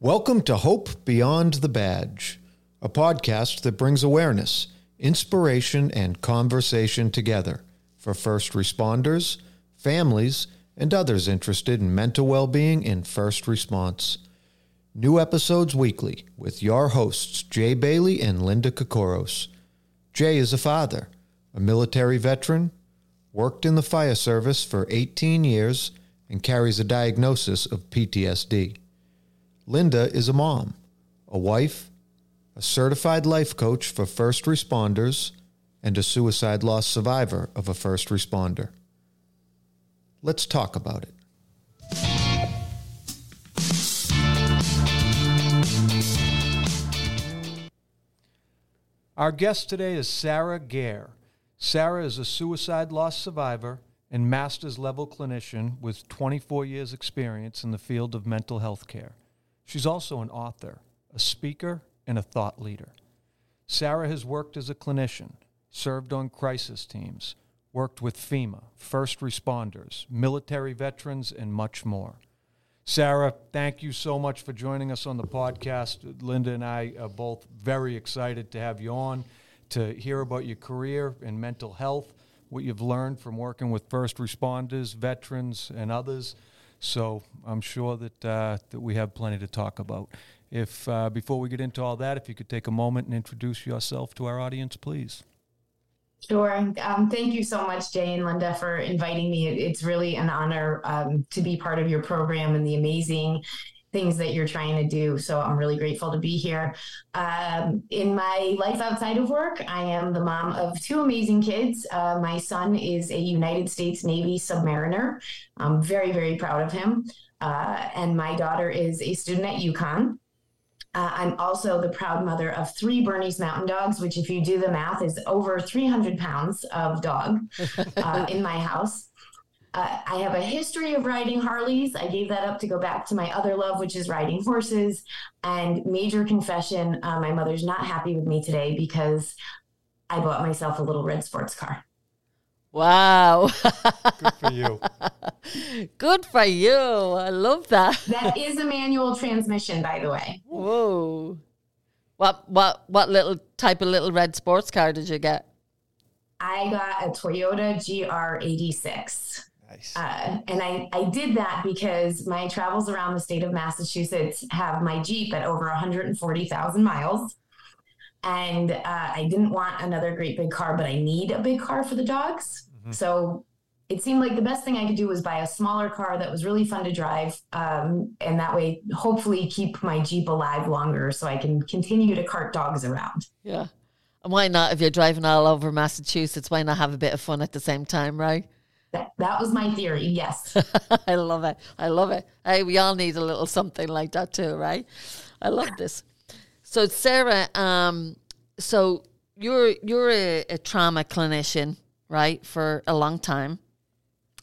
Welcome to Hope Beyond the Badge, a podcast that brings awareness, inspiration, and conversation together for first responders, families, and others interested in mental well being and first response. New episodes weekly with your hosts, Jay Bailey and Linda Kokoros. Jay is a father, a military veteran, worked in the fire service for 18 years, and carries a diagnosis of PTSD. Linda is a mom, a wife, a certified life coach for first responders, and a suicide loss survivor of a first responder. Let's talk about it. Our guest today is Sarah Gaer. Sarah is a suicide loss survivor and master's level clinician with 24 years' experience in the field of mental health care. She's also an author, a speaker, and a thought leader. Sarah has worked as a clinician, served on crisis teams, worked with FEMA, first responders, military veterans, and much more. Sarah, thank you so much for joining us on the podcast. Linda and I are both very excited to have you on to hear about your career in mental health, what you've learned from working with first responders, veterans, and others. So I'm sure that uh, that we have plenty to talk about. If uh, before we get into all that, if you could take a moment and introduce yourself to our audience, please. Sure. Um, thank you so much, Jay and Linda, for inviting me. It's really an honor um, to be part of your program and the amazing things that you're trying to do. So I'm really grateful to be here. Um, in my life outside of work, I am the mom of two amazing kids. Uh, my son is a United States Navy submariner. I'm very, very proud of him. Uh, and my daughter is a student at UConn. Uh, I'm also the proud mother of three Bernese Mountain Dogs, which, if you do the math, is over 300 pounds of dog uh, in my house. Uh, I have a history of riding Harleys. I gave that up to go back to my other love, which is riding horses. And major confession uh, my mother's not happy with me today because I bought myself a little red sports car. Wow. Good for you. Good for you. I love that. That is a manual transmission, by the way. Whoa. What what what little type of little red sports car did you get? I got a Toyota GR86. Nice. Uh, and I, I did that because my travels around the state of Massachusetts have my Jeep at over 140,000 miles. And uh, I didn't want another great big car, but I need a big car for the dogs. Mm-hmm. So it seemed like the best thing I could do was buy a smaller car that was really fun to drive. Um, and that way, hopefully, keep my Jeep alive longer so I can continue to cart dogs around. Yeah. And why not if you're driving all over Massachusetts, why not have a bit of fun at the same time, right? That, that was my theory. Yes. I love it. I love it. Hey, we all need a little something like that too, right? I love this. So Sarah, um, so you're you're a, a trauma clinician, right, for a long time.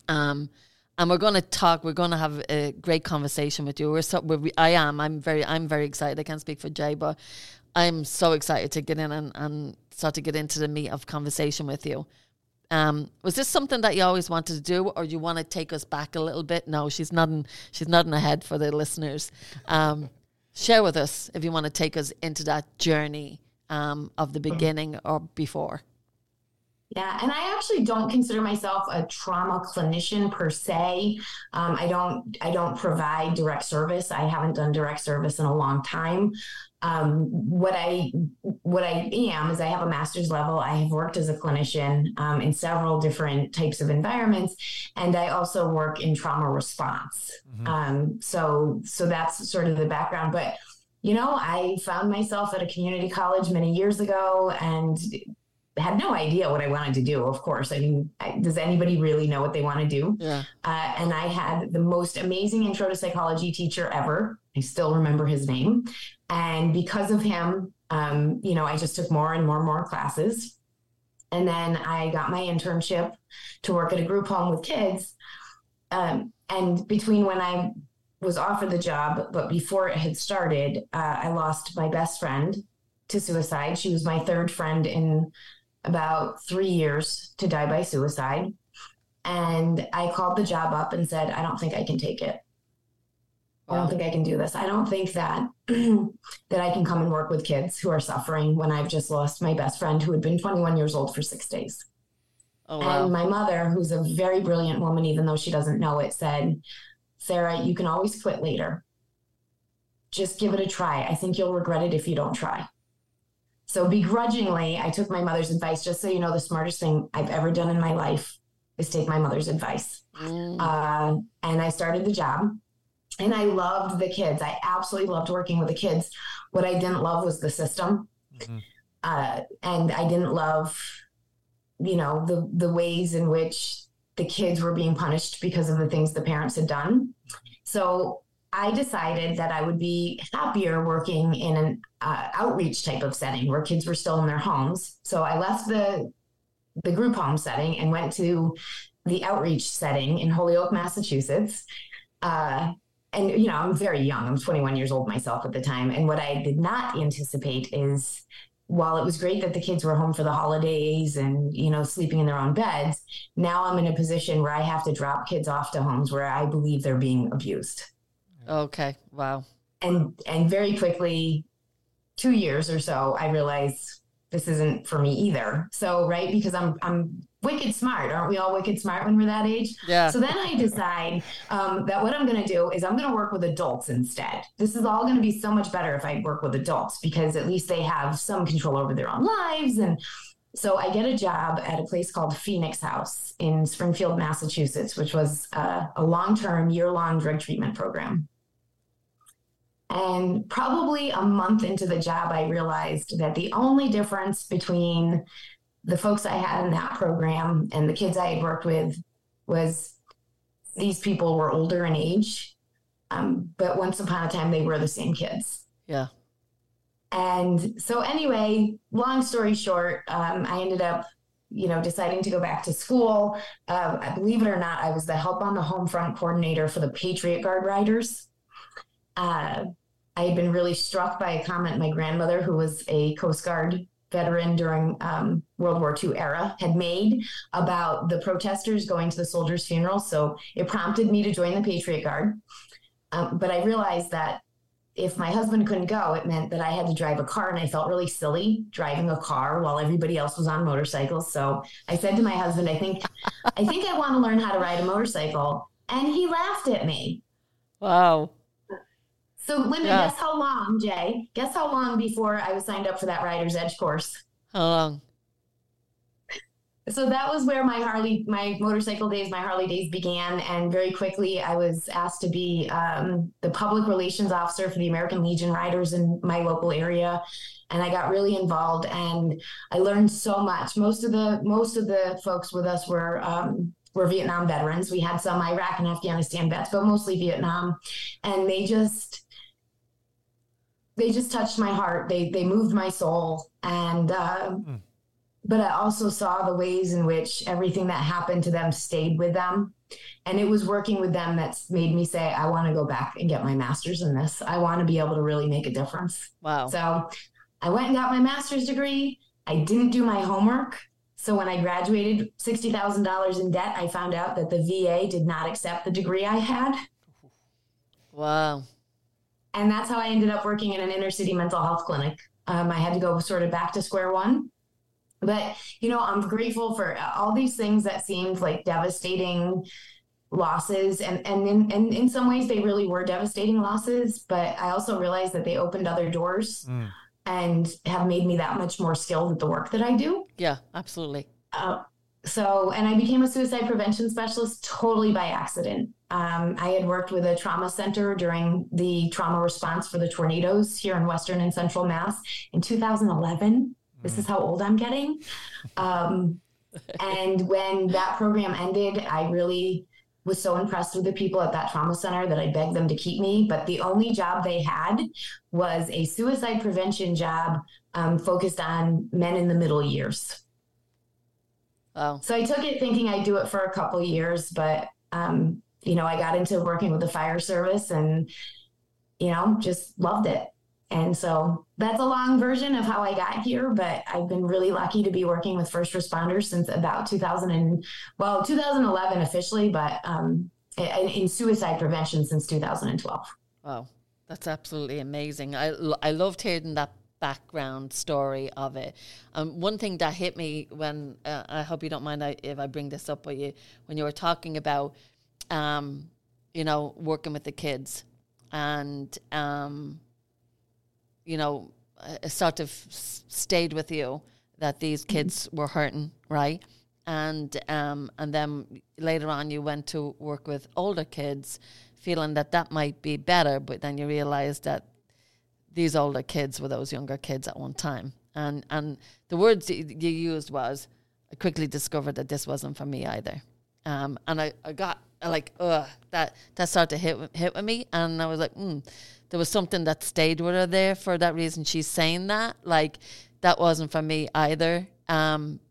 Um, and we're going to talk. We're going to have a great conversation with you. We're so we're, I am. I'm very. I'm very excited. I can't speak for Jay, but I'm so excited to get in and, and start to get into the meat of conversation with you. Um, was this something that you always wanted to do, or you want to take us back a little bit? No, she's nodding. She's nodding ahead for the listeners. Um, share with us if you want to take us into that journey um, of the beginning or before. Yeah, and I actually don't consider myself a trauma clinician per se. Um, I don't I don't provide direct service. I haven't done direct service in a long time. Um, what I what I am is I have a master's level. I have worked as a clinician um, in several different types of environments, and I also work in trauma response. Mhm. Um, so so that's sort of the background. But you know, I found myself at a community college many years ago, and had no idea what I wanted to do. Of course, I mean, I, does anybody really know what they want to do? Yeah. Uh, and I had the most amazing intro to psychology teacher ever. I still remember his name. And because of him, um, you know, I just took more and more and more classes. And then I got my internship to work at a group home with kids. Um, and between when I was offered the job, but before it had started, uh, I lost my best friend to suicide. She was my third friend in about three years to die by suicide. And I called the job up and said, I don't think I can take it. I don't think I can do this. I don't think that that I can come and work with kids who are suffering when I've just lost my best friend who had been 21 years old for six days. Oh, wow. And my mother, who's a very brilliant woman, even though she doesn't know it, said, Sarah, you can always quit later. Just give it a try. I think you'll regret it if you don't try. So begrudgingly, I took my mother's advice. Just so you know, the smartest thing I've ever done in my life is take my mother's advice. Mm. Uh, and I started the job and I loved the kids. I absolutely loved working with the kids. What I didn't love was the system. Mhm. Uh, and I didn't love, you know, the, the ways in which the kids were being punished because of the things the parents had done. So I decided that I would be happier working in an uh, outreach type of setting where kids were still in their homes. So I left the the group home setting and went to the outreach setting in Holyoke, Massachusetts. Uh, and you know, I'm very young. I'm 21 years old myself at the time. And what I did not anticipate is while it was great that the kids were home for the holidays and you know sleeping in their own beds, now I'm in a position where I have to drop kids off to homes where I believe they're being abused. Okay. Wow. And and very quickly, two years or so, I realized this isn't for me either. So right because I'm I'm wicked smart, aren't we all wicked smart when we're that age? Yeah. So then I decide um, that what I'm going to do is I'm going to work with adults instead. This is all going to be so much better if I work with adults because at least they have some control over their own lives. And so I get a job at a place called Phoenix House in Springfield, Massachusetts, which was uh, a long term, year long drug treatment program. And probably a month into the job, I realized that the only difference between the folks I had in that program and the kids I had worked with was these people were older in age. Um, but once upon a time, they were the same kids. Yeah. And so, anyway, long story short, um, I ended up, you know, deciding to go back to school. Uh, I believe it or not, I was the help on the home front coordinator for the Patriot Guard Riders. Uh, I had been really struck by a comment my grandmother, who was a Coast Guard veteran during um, World War II era, had made about the protesters going to the soldiers' funeral. So it prompted me to join the Patriot Guard. Um, but I realized that if my husband couldn't go, it meant that I had to drive a car, and I felt really silly driving a car while everybody else was on motorcycles. So I said to my husband, "I think, I think I want to learn how to ride a motorcycle," and he laughed at me. Wow. So, Linda, Yeah. guess how long, Jay? Guess how long before I was signed up for that Rider's Edge course? How long? So that was where my Harley, my motorcycle days, my Harley days began. And very quickly, I was asked to be um, the public relations officer for the American Legion Riders in my local area. And I got really involved, and I learned so much. Most of the most of the folks with us were um, were Vietnam veterans. We had some Iraq and Afghanistan vets, but mostly Vietnam. And they just they just touched my heart. They they moved my soul, and uh, but I also saw the ways in which everything that happened to them stayed with them. And it was working with them that's made me say, I want to go back and get my master's in this. I want to be able to really make a difference. Wow. So I went and got my master's degree. I didn't do my homework. So when I graduated, $60,000 in debt, I found out that the VA did not accept the degree I had. Wow. And that's how I ended up working in an inner city mental health clinic. Um, I had to go sort of back to square one. But, you know, I'm grateful for all these things that seemed like devastating losses. And, and in, and in some ways, they really were devastating losses. But I also realized that they opened other doors Mm. and have made me that much more skilled at the work that I do. Yeah, absolutely. Uh, so, and I became a suicide prevention specialist totally by accident. Um, I had worked with a trauma center during the trauma response for the tornadoes here in Western and Central Mass in 2011. This is how old I'm getting. Um, and when that program ended, I really was so impressed with the people at that trauma center that I begged them to keep me. But the only job they had was a suicide prevention job um, focused on men in the middle years. Wow. So I took it thinking I'd do it for a couple of years, but um, you know, I got into working with the fire service and you know, just loved it. and so that's a long version of how I got here, but I've been really lucky to be working with first responders since about 2000 and well, 2011 officially, but um, in, in suicide prevention since 2012. Wow, that's absolutely amazing. I, I loved hearing that background story of it. Um, one thing that hit me when uh, I hope you don't mind if I bring this up, but you when you were talking about, um, you know, working with the kids, and um, you know, it sort of stayed with you that these mm-hmm. kids were hurting, right? And um, and then later on, you went to work with older kids, feeling that that might be better, but then you realized that these older kids were those younger kids at one time. And and the words you used was, I quickly discovered that this wasn't for me either. Um, and I, I got like, ugh, that that started to hit hit with me, and I was like, hmm there was something that stayed with her there for that reason. She's saying that. Like, that wasn't for me either. Um,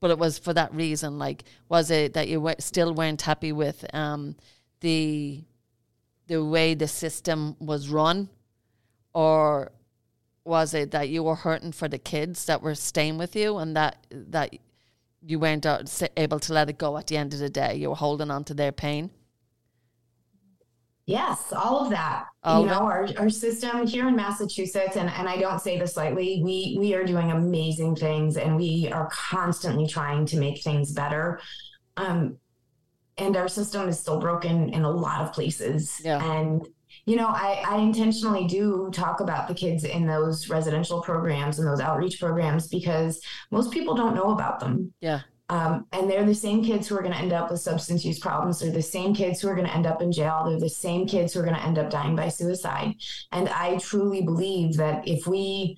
but it was for that reason. Like, was it that you w- still weren't happy with um, the the way the system was run, or was it that you were hurting for the kids that were staying with you, and that that you weren't able to let it go at the end of the day? You were holding on to their pain. Yes, all of that. All you know, our, our system here in Massachusetts, and, and I don't say this lightly, we we are doing amazing things and we are constantly trying to make things better. Um, and our system is still broken in a lot of places. Yeah. And you know, I, I intentionally do talk about the kids in those residential programs and those outreach programs because most people don't know about them. Yeah. Um, and they're the same kids who are going to end up with substance use problems. They're the same kids who are going to end up in jail. They're the same kids who are going to end up dying by suicide. And I truly believe that if we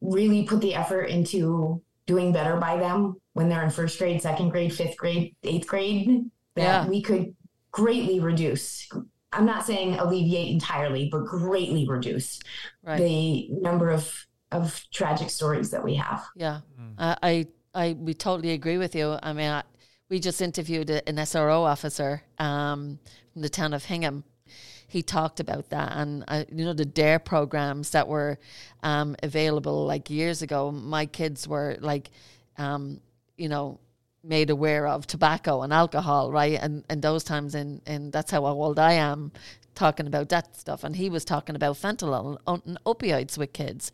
really put the effort into doing better by them when they're in first grade, second grade, fifth grade, eighth grade, that yeah. we could greatly reduce. I'm not saying alleviate entirely, but greatly reduce right. the number of of tragic stories that we have. Yeah, mm. uh, I I we totally agree with you. I mean, I, we just interviewed an SRO officer um, from the town of Hingham. He talked about that, and uh, you know the DARE programs that were um, available like years ago. My kids were like, um, you know, made aware of tobacco and alcohol, right? And and those times, and and that's how old I am, talking about that stuff. And he was talking about fentanyl and opioids with kids.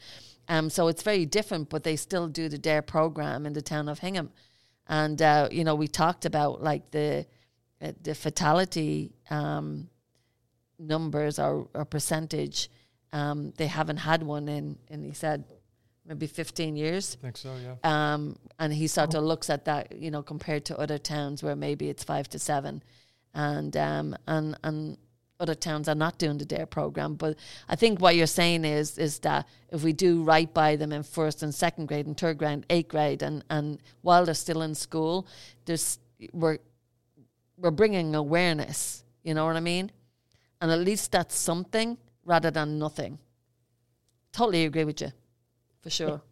Um, so it's very different, but they still do the DARE program in the town of Hingham. And, uh, you know, we talked about like the, uh, the fatality um, numbers or, or percentage. Um, they haven't had one in, and he said, maybe 15 years. I think so, yeah. Um, and he sort of looks at that, you know, compared to other towns where maybe it's five to seven. And, um, and, and other towns are not doing the DARE program. But I think what you're saying is is that if we do right by them in first and second grade and third grade, eighth grade, and, and while they're still in school, there's we're we're bringing awareness. You know what I mean? And at least that's something rather than nothing. Totally agree with you, for sure.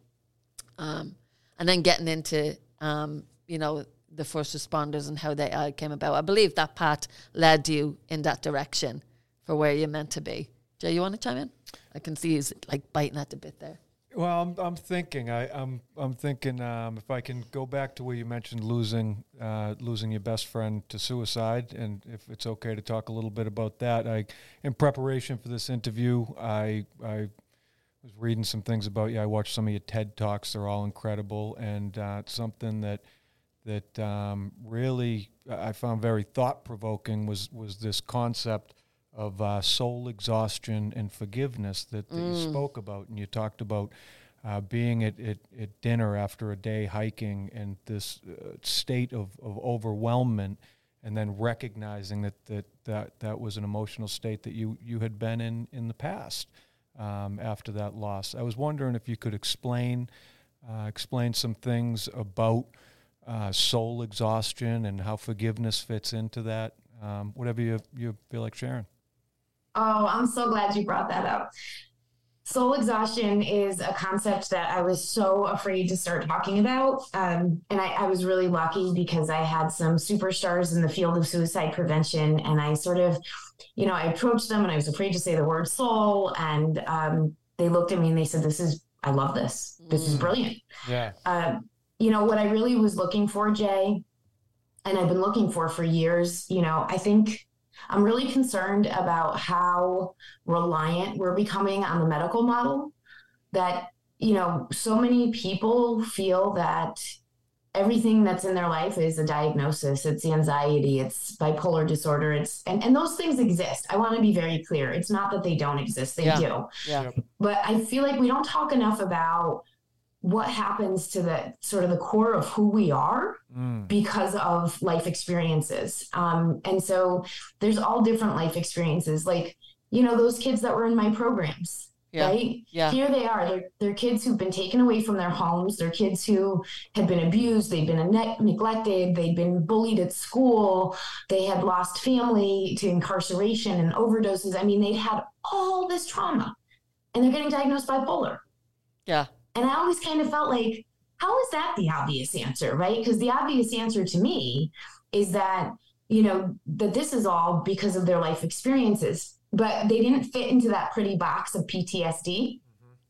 Um, and then getting into um, you know the first responders and how they uh, came about. I believe that path led you in that direction for where you're meant to be. Jay, you want to chime in? I can see he's like biting at the bit there. Well, I'm, I'm thinking. I, am I'm, I'm thinking um, if I can go back to where you mentioned losing uh, losing your best friend to suicide, and if it's okay to talk a little bit about that. I, in preparation for this interview, I I was reading some things about you. I watched some of your TED talks; they're all incredible, and uh, something that that um, really I found very thought provoking was was this concept of uh, soul exhaustion and forgiveness that, that mm. you spoke about, and you talked about uh, being at, at, at, dinner after a day hiking and this uh, state of, of overwhelmment, and then recognizing that, that that that was an emotional state that you you had been in in the past um, after that loss. I was wondering if you could explain uh, explain some things about uh, soul exhaustion and how forgiveness fits into that. Um, whatever you you feel like sharing. Oh, I'm so glad you brought that up. soul exhaustion is a concept that I was so afraid to start talking about. Um, and I, I, was really lucky because I had some superstars in the field of suicide prevention. And I sort of, you know, I approached them and I was afraid to say the word soul. And um, they looked at me and they said, This is, I love this. This is mm. brilliant. Yeah. Uh, you know, what I really was looking for, Jay, and I've been looking for for years, you know, I think I'm really concerned about how reliant we're becoming on the medical model. That, you know, so many people feel that everything that's in their life is a diagnosis it's anxiety it's bipolar disorder it's and, and those things exist i want to be very clear it's not that they don't exist they yeah. do yeah. but i feel like we don't talk enough about what happens to the sort of the core of who we are mm. because of life experiences. Um, and so there's all different life experiences. Like, you know, those kids that were in my programs, yeah. right? Yeah. Here they are. They're, they're kids who've been taken away from their homes. They're kids who had been abused. They've been ne- neglected. They've been bullied at school. They had lost family to incarceration and overdoses. I mean, they'd had all this trauma and they're getting diagnosed bipolar. Yeah. And I always kind of felt like, how is that the obvious answer, right? Because the obvious answer to me is that, you know, that this is all because of their life experiences, but they didn't fit into that pretty box of PTSD.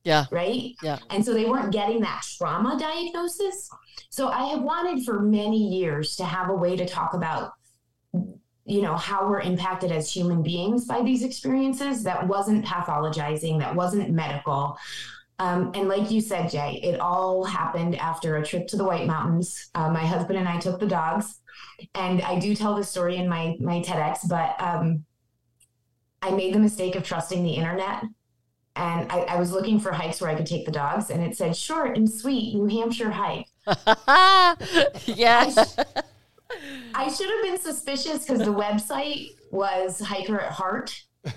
Yeah. Right. Yeah. And so they weren't getting that trauma diagnosis. So I have wanted for many years to have a way to talk about you know how we're impacted as human beings by these experiences that wasn't pathologizing that wasn't medical um, and like you said, Jay, it all happened after a trip to the White Mountains. Uh, my husband and I took the dogs, and I do tell the story in my my TEDx. But um, I made the mistake of trusting the internet, and I, I, was looking for hikes where I could take the dogs, and it said short and sweet New Hampshire hike. yes. I, sh- I should have been suspicious because the website was hiker at heart.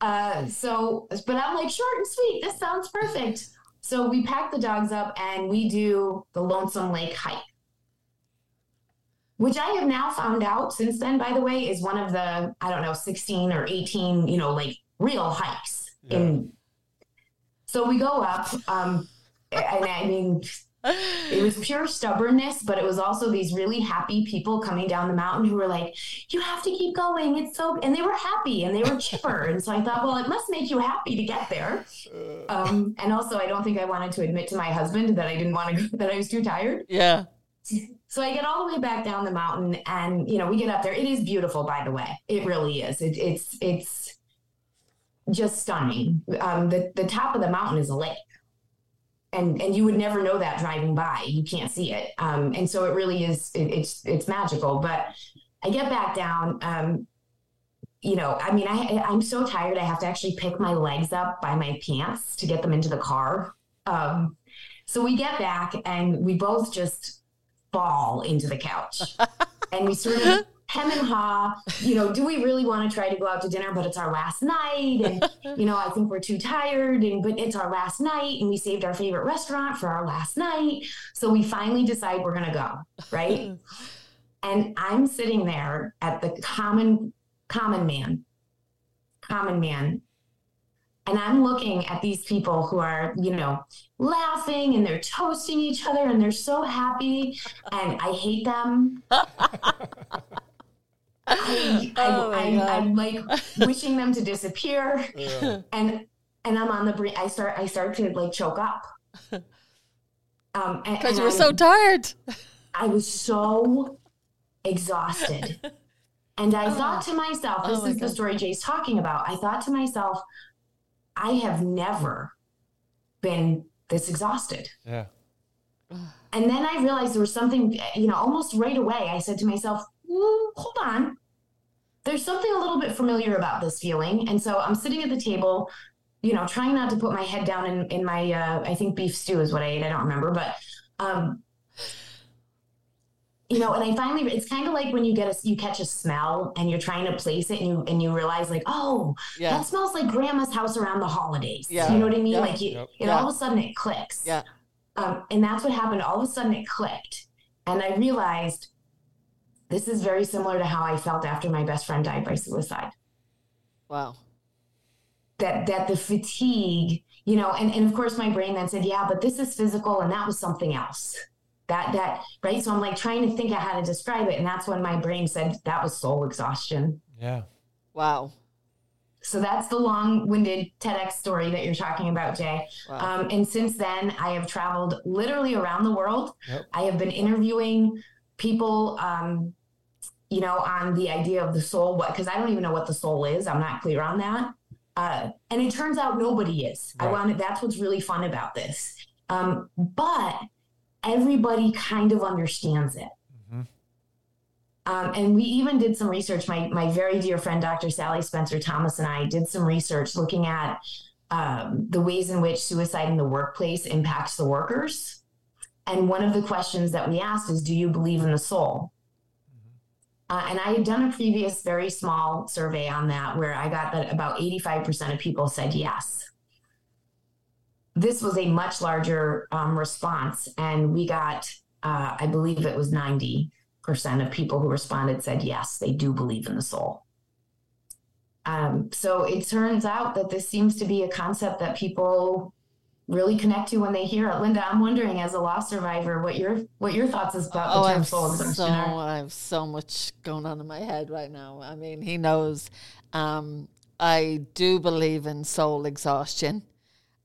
Uh, so, but I'm like, short and sweet. This sounds perfect. So we pack the dogs up and we do the Lonesome Lake hike, which I have now found out since then, by the way, is one of the, I don't know, 16 or 18, you know, like real hikes. Yeah. In, so we go up. Um, and I mean, it was pure stubbornness, but it was also these really happy people coming down the mountain who were like, "You have to keep going. It's so," and they were happy and they were chipper. and so I thought, well, it must make you happy to get there. Um, and also, I don't think I wanted to admit to my husband that I didn't want to go, that I was too tired. Yeah. So I get all the way back down the mountain, and you know, we get up there. It is beautiful, by the way. It really is. It, it's it's just stunning. Um, the the top of the mountain is a lake and and you would never know that driving by you can't see it um, and so it really is it, it's it's magical but i get back down um, you know i mean i i'm so tired i have to actually pick my legs up by my pants to get them into the car um, so we get back and we both just fall into the couch and we sort of hem and haw, you know, do we really want to try to go out to dinner, but it's our last night? And, you know, I think we're too tired, and but it's our last night, and we saved our favorite restaurant for our last night. So we finally decide we're gonna go, right? and I'm sitting there at the common common man, common man. And I'm looking at these people who are, you know, laughing and they're toasting each other and they're so happy. And I hate them. I, oh I, am like wishing them to disappear, yeah. and and I'm on the brink. I start I start to like choke up. Um, because you were so tired. I was so exhausted, and I oh. thought to myself, "This oh is God. the story Jay's talking about." I thought to myself, "I have never been this exhausted." Yeah. And then I realized there was something, you know, almost right away. I said to myself, hold on. There's something a little bit familiar about this feeling. And so I'm sitting at the table, you know, trying not to put my head down in, in my, uh, I think beef stew is what I ate. I don't remember, but, um, you know, and I finally, it's kind of like when you get a, you catch a smell and you're trying to place it and you, and you realize like, oh, yeah. that smells like grandma's house around the holidays. Yeah. You know what I mean? Yep. Like you, yep. and all of a sudden it clicks. Yeah. Um, and that's what happened. All of a sudden it clicked. And I realized this is very similar to how I felt after my best friend died by suicide. Wow. that that the fatigue, you know, and, and of course my brain then said, yeah, but this is physical and that was something else. That that right. So I'm like trying to think of how to describe it. And that's when my brain said that was soul exhaustion. Yeah. Wow. So that's the long-winded TEDx story that you're talking about, Jay. Wow. Um, and since then, I have traveled literally around the world. Yep. I have been interviewing people, um, you know, on the idea of the soul. What? Because I don't even know what the soul is. I'm not clear on that. Uh, and it turns out nobody is. Right. I wanted. That's what's really fun about this. Um, but everybody kind of understands it. Um, and we even did some research. My, my very dear friend, Dr. Sally Spencer Thomas, and I did some research looking at um, the ways in which suicide in the workplace impacts the workers. And one of the questions that we asked is Do you believe in the soul? Uh, and I had done a previous very small survey on that where I got that about 85% of people said yes. This was a much larger um, response, and we got, uh, I believe it was 90 percent of people who responded said yes, they do believe in the soul. Um, so it turns out that this seems to be a concept that people really connect to when they hear it. Linda, I'm wondering, as a loss survivor, what your what your thoughts is about oh, the term soul exhaustion so, I have so much going on in my head right now. I mean, he knows. Um, I do believe in soul exhaustion.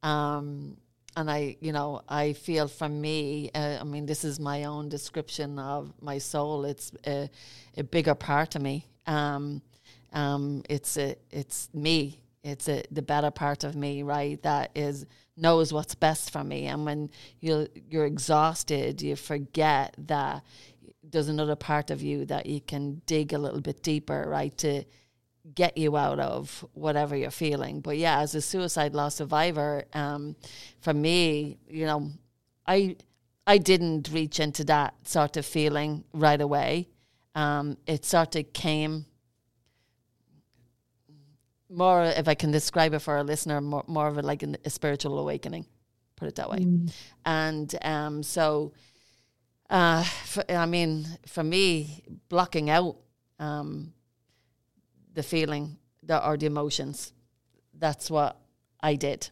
Um, and I, you know, I feel for me, uh, I mean, this is my own description of my soul. It's a, a bigger part of me. Um, um, it's a, it's me. It's a, the better part of me, right? That is knows what's best for me. And when you you're exhausted, you forget that there's another part of you that you can dig a little bit deeper, right? To get you out of whatever you're feeling. But yeah, as a suicide loss survivor, um, for me, you know, I I didn't reach into that sort of feeling right away. Um, it sort of came more, if I can describe it for a listener, more, more of a, like a spiritual awakening, put it that way. Mm. And um, so, uh, for, I mean, for me, blocking out um, the feeling the, or the emotions. That's what I did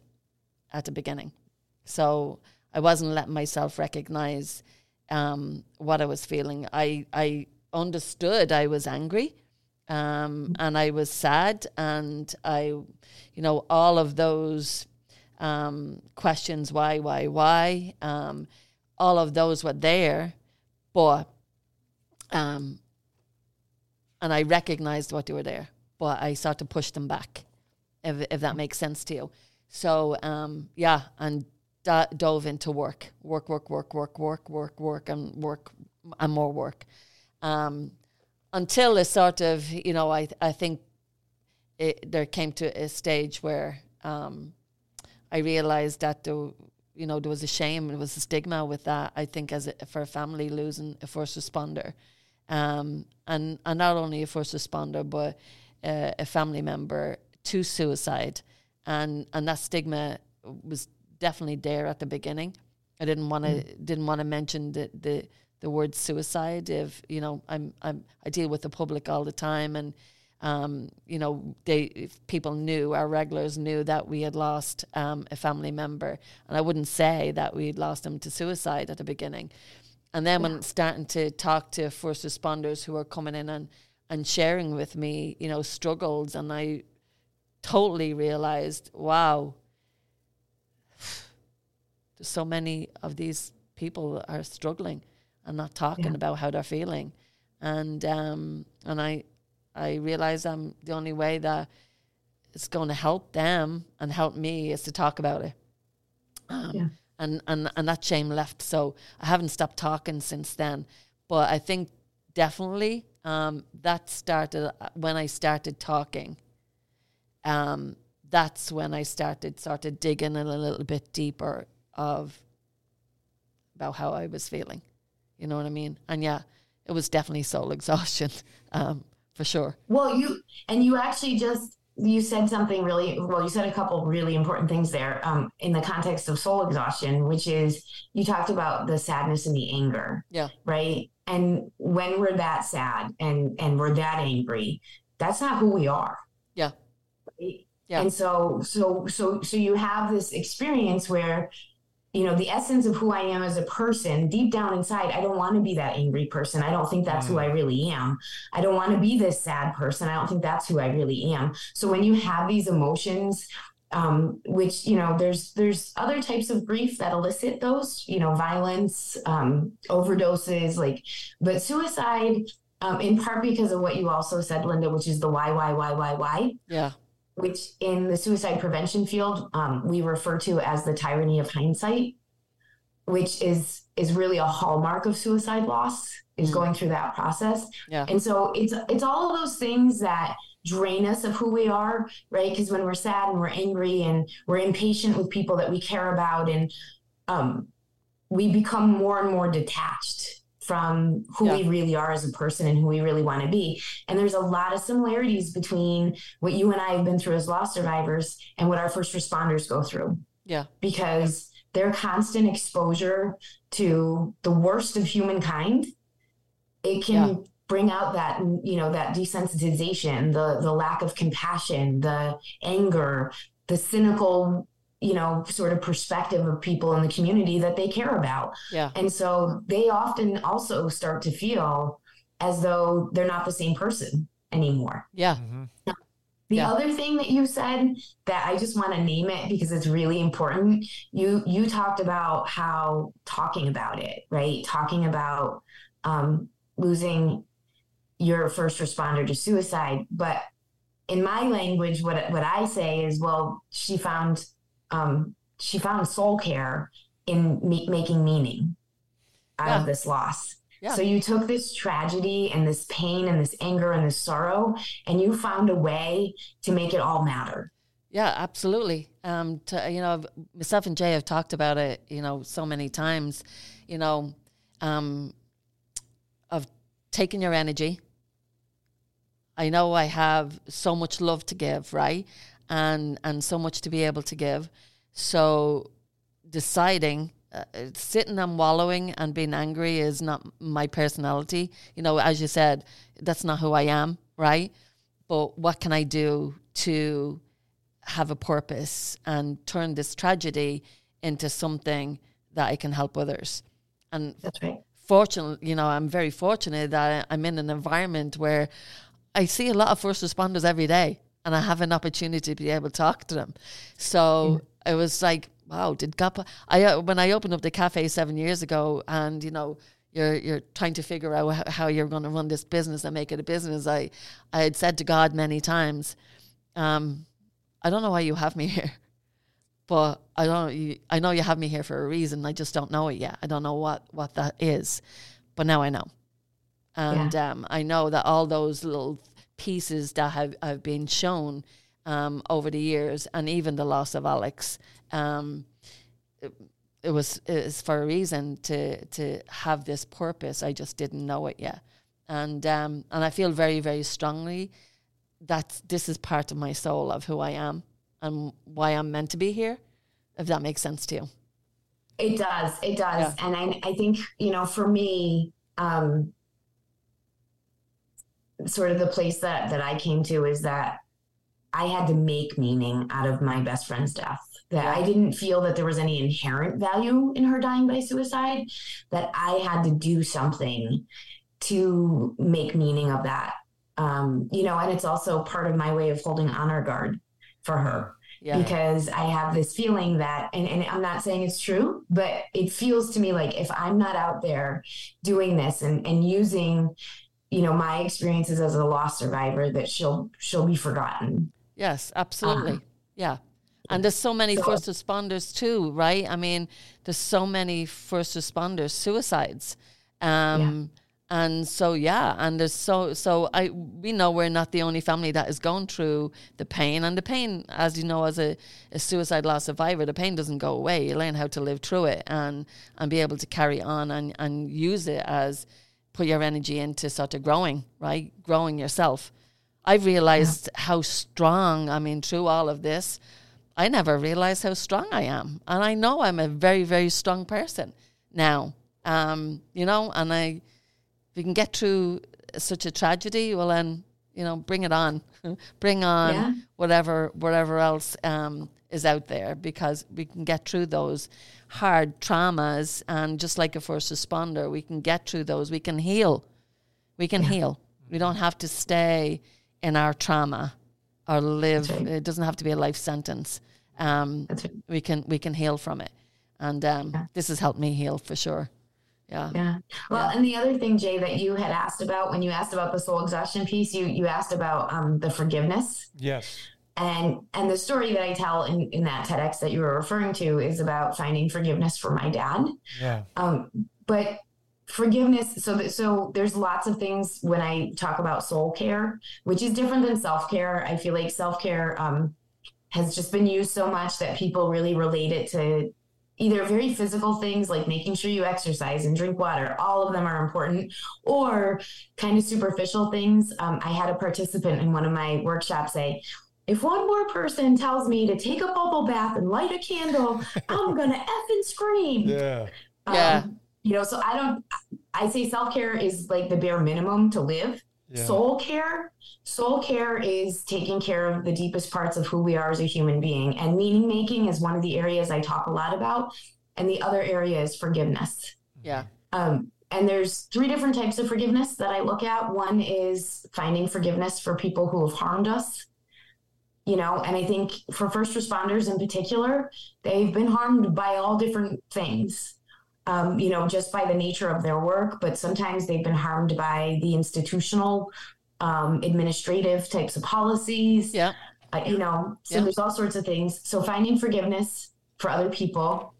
at the beginning. So I wasn't letting myself recognize um, what I was feeling. I, I understood I was angry um, and I was sad, and I, you know, all of those um, questions why, why, why, um, all of those were there, but um, and I recognized what they were there, but I sort of pushed them back, if, if that makes sense to you. So, um, yeah, and da- dove into work, work, work, work, work, work, work, work, and work, and more work. Um, until a sort of, you know, I, I think it, there came to a stage where um, I realized that the, you know, there was a shame, there was a stigma with that. I think as a, for a family losing a first responder, um, and and not only a first responder, but uh, a family member to suicide, and and that stigma was definitely there at the beginning. I didn't want to mm. didn't want to mention the, the the word suicide. If you know, I'm I'm I deal with the public all the time, and um, you know, they people knew our regulars knew that we had lost um, a family member, and I wouldn't say that we'd lost them to suicide at the beginning. And then yeah. when starting to talk to first responders who are coming in and, and sharing with me, you know, struggles, and I totally realized, wow, so many of these people are struggling and not talking yeah. about how they're feeling. And um, and I I realized I'm the only way that it's going to help them and help me is to talk about it. Um, yeah and and and that shame left. So I haven't stopped talking since then. But I think definitely um, that started uh, when I started talking. Um, that's when I started started digging in a little bit deeper of about how I was feeling. You know what I mean? And yeah, it was definitely soul exhaustion, um, for sure. Well, you and you actually just you said something really well you said a couple really important things there um, in the context of soul exhaustion which is you talked about the sadness and the anger yeah right and when we're that sad and and we're that angry that's not who we are yeah right? Yeah. And so so so so you have this experience where you know the essence of who i am as a person deep down inside i don't want to be that angry person. I don't think that's mm. who i really am. I don't want to be this sad person. I don't think that's who i really am. So when you have these emotions um, which you know there's there's other types of grief that elicit those you know violence um, overdoses like but suicide um, in part because of what you also said linda which is the why why why why why. Yeah which in the suicide prevention field um, we refer to as the tyranny of hindsight which is is really a hallmark of suicide loss is mm. going through that process yeah and so it's it's all of those things that drain us of who we are, right? Because when we're sad and we're angry and we're impatient with people that we care about, and um, we become more and more detached from who yeah. we really are as a person and who we really want to be. And there's a lot of similarities between what you and I have been through as loss survivors and what our first responders go through. Yeah. Because their constant exposure to the worst of humankind, it can yeah bring out that you know that desensitization the the lack of compassion the anger the cynical you know sort of perspective of people in the community that they care about yeah and so they often also start to feel as though they're not the same person anymore yeah mm-hmm. The yeah. other thing that you said that I just want to name it because it's really important. You you talked about how talking about it, right? Talking about um, losing your first responder to suicide. But in my language, what what I say is, well, she found um, she found soul care in me- making meaning out yeah. of this loss. Yeah. So you took this tragedy and this pain and this anger and this sorrow, and you found a way to make it all matter. Yeah, absolutely. Um, to, you know, myself and Jay have talked about it, you know, so many times, you know, um, of taking your energy, I know I have so much love to give, right? And and so much to be able to give. So deciding uh, sitting and wallowing and being angry is not my personality. You know, as you said, that's not who I am, right? But what can I do to have a purpose and turn this tragedy into something that I can help others? And that's right. Fortunately, you know, I'm very fortunate that I'm in an environment where I see a lot of first responders every day and I have an opportunity to be able to talk to them. So mm. it was like, wow, did God? I uh, when I opened up the cafe seven years ago, and you know, you're you're trying to figure out how you're going to run this business and make it a business. I I had said to God many times, um, I don't know why you have me here, but I don't. I know you have me here for a reason. I just don't know it yet. I don't know what what that is, but now I know. And yeah. um, I know that all those little pieces that have, have been shown um, over the years, and even the loss of Alex, um, it, it, was was for a reason to to have this purpose. I just didn't know it yet, and um, and I feel very very strongly that this is part of my soul of who I am and why I'm meant to be here. If that makes sense to you. It does. It does. Yeah. And I, I think, you know, for me, um, sort of the place that that I came to is that I had to make meaning out of my best friend's death. That I didn't feel that there was any inherent value in her dying by suicide, that I had to do something to make meaning of that. Um, you know, and it's also part of my way of holding honor guard for her. Yeah. Because I have this feeling that, and, and I'm not saying it's true, but it feels to me like if I'm not out there doing this and, and using you know my experiences as a loss survivor that she'll she'll be forgotten. Yes absolutely. Um, yeah. And there's so many so, first responders too right? I mean there's so many first responders suicides. Um yeah. and so yeah and there's so so i we know we're not the only family that is going through the pain. And the pain as you know as a, a suicide loss survivor the pain doesn't go away. You learn how to live through it and and be able to carry on and and use it as put your energy into sort of growing, right? Growing yourself. I've realized yeah. how strong, I mean, through all of this, I never realized how strong I am. And I know I'm a very, very strong person now. Um, you know, and I, if you can get through such a tragedy, well, then, you know, bring it on. bring on Yeah. whatever whatever else um, is out there because we can get through those hard traumas. And just like a first responder we can get through those. We can heal. We can heal. We don't have to stay in our trauma or live right. it doesn't have to be a life sentence. Um, right. we can we can heal from it. And um, this has helped me heal for sure. Yeah. Yeah. Well, and the other thing, Jay, that you had asked about when you asked about the soul exhaustion piece, you you asked about um, the forgiveness. Yes. And and the story that I tell in, in that TEDx that you were referring to is about finding forgiveness for my dad. Yeah. Um, but forgiveness, so that so there's lots of things when I talk about soul care, which is different than self care. I feel like self care um, has just been used so much that people really relate it to either very physical things like making sure you exercise and drink water, all of them are important, or kind of superficial things. Um, I had a participant in one of my workshops say, if one more person tells me to take a bubble bath and light a candle, I'm gonna effing scream. Yeah. Yeah. Um, you know, so I don't. I say self care is like the bare minimum to live. Yeah. Soul care, soul care is taking care of the deepest parts of who we are as a human being, and meaning making is one of the areas I talk a lot about. And the other area is forgiveness. yeah Um, and there's three different types of forgiveness that I look at. One is finding forgiveness for people who have harmed us. You know, and I think for first responders in particular, they've been harmed by all different things. Um, you know, just by the nature of their work, but sometimes they've been harmed by the institutional, um, administrative types of policies yeah uh, you know so Yeah. there's all sorts of things so finding forgiveness for other people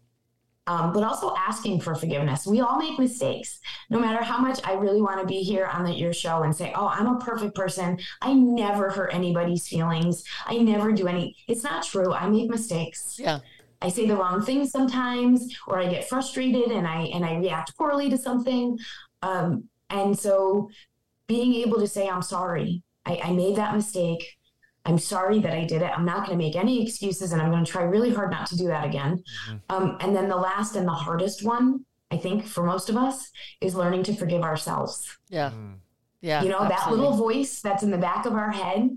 um, but also asking for forgiveness. We all make mistakes. No matter how much i really want to be here on the, your show and say oh i'm a perfect person. I never hurt anybody's feelings. I never do any it's not true. I make mistakes. Yeah. I say the wrong thing sometimes, or I get frustrated and I and I react poorly to something. Um, and so, being able to say I'm sorry, I, I made that mistake. I'm sorry that I did it. I'm not going to make any excuses, and I'm going to try really hard not to do that again. Um, and then the last and the hardest one, I think, for most of us, is learning to forgive ourselves yeah Mm. yeah you know that little voice that's in the back of our head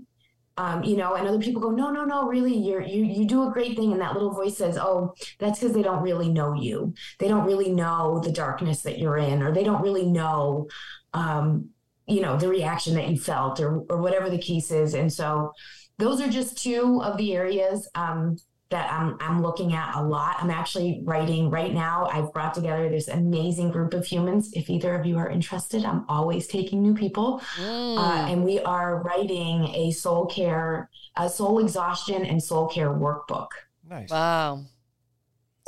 um, you know and other people go no no no really you're you you do a great thing and that little voice says oh that's because they don't really know you they don't really know the darkness that you're in or they don't really know um, you know the reaction that you felt or or whatever the case is and so those are just two of the areas um, that I'm, I'm looking at a lot. I'm actually writing right now. I've brought together this amazing group of humans. If either of you are interested, I'm always taking new people. Mm. Uh, and we are writing a soul care, a soul exhaustion and soul care workbook. Nice. wow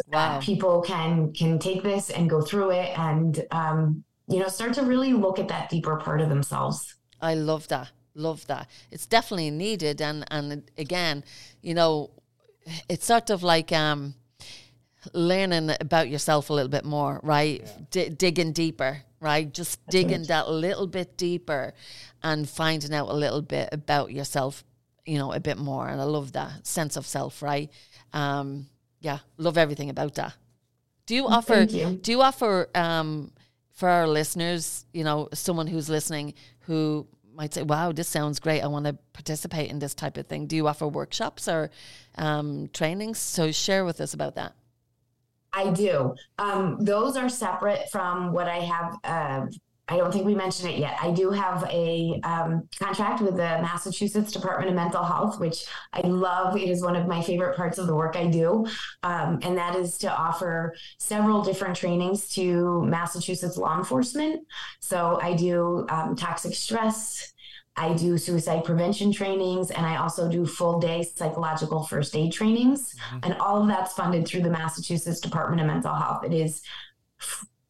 wow people can can take this and go through it and um, you know start to really look at that deeper part of themselves. I love that. Love that. It's definitely needed, and and again, you know, it's sort of like um, learning about yourself a little bit more, right? D- digging deeper, right? Just digging that little bit deeper, and finding out a little bit about yourself, you know, a bit more. And I love that sense of self, right? Um, yeah, love everything about that. Do you offer? Thank you. Do you offer um, for our listeners, you know, someone who's listening who might say, "Wow, this sounds great. I want to participate in this type of thing." Do you offer workshops or um, trainings? So share with us about that. I do. Um, those are separate from what I have. Uh, I don't think we mentioned it yet. I do have a um, contract with the Massachusetts Department of Mental Health, which I love. It is one of my favorite parts of the work I do. Um, and that is to offer several different trainings to Massachusetts law enforcement. So I do um, toxic stress. I do suicide prevention trainings and I also do full day psychological first aid trainings. And all of that's funded through the Massachusetts Department of Mental Health. It is,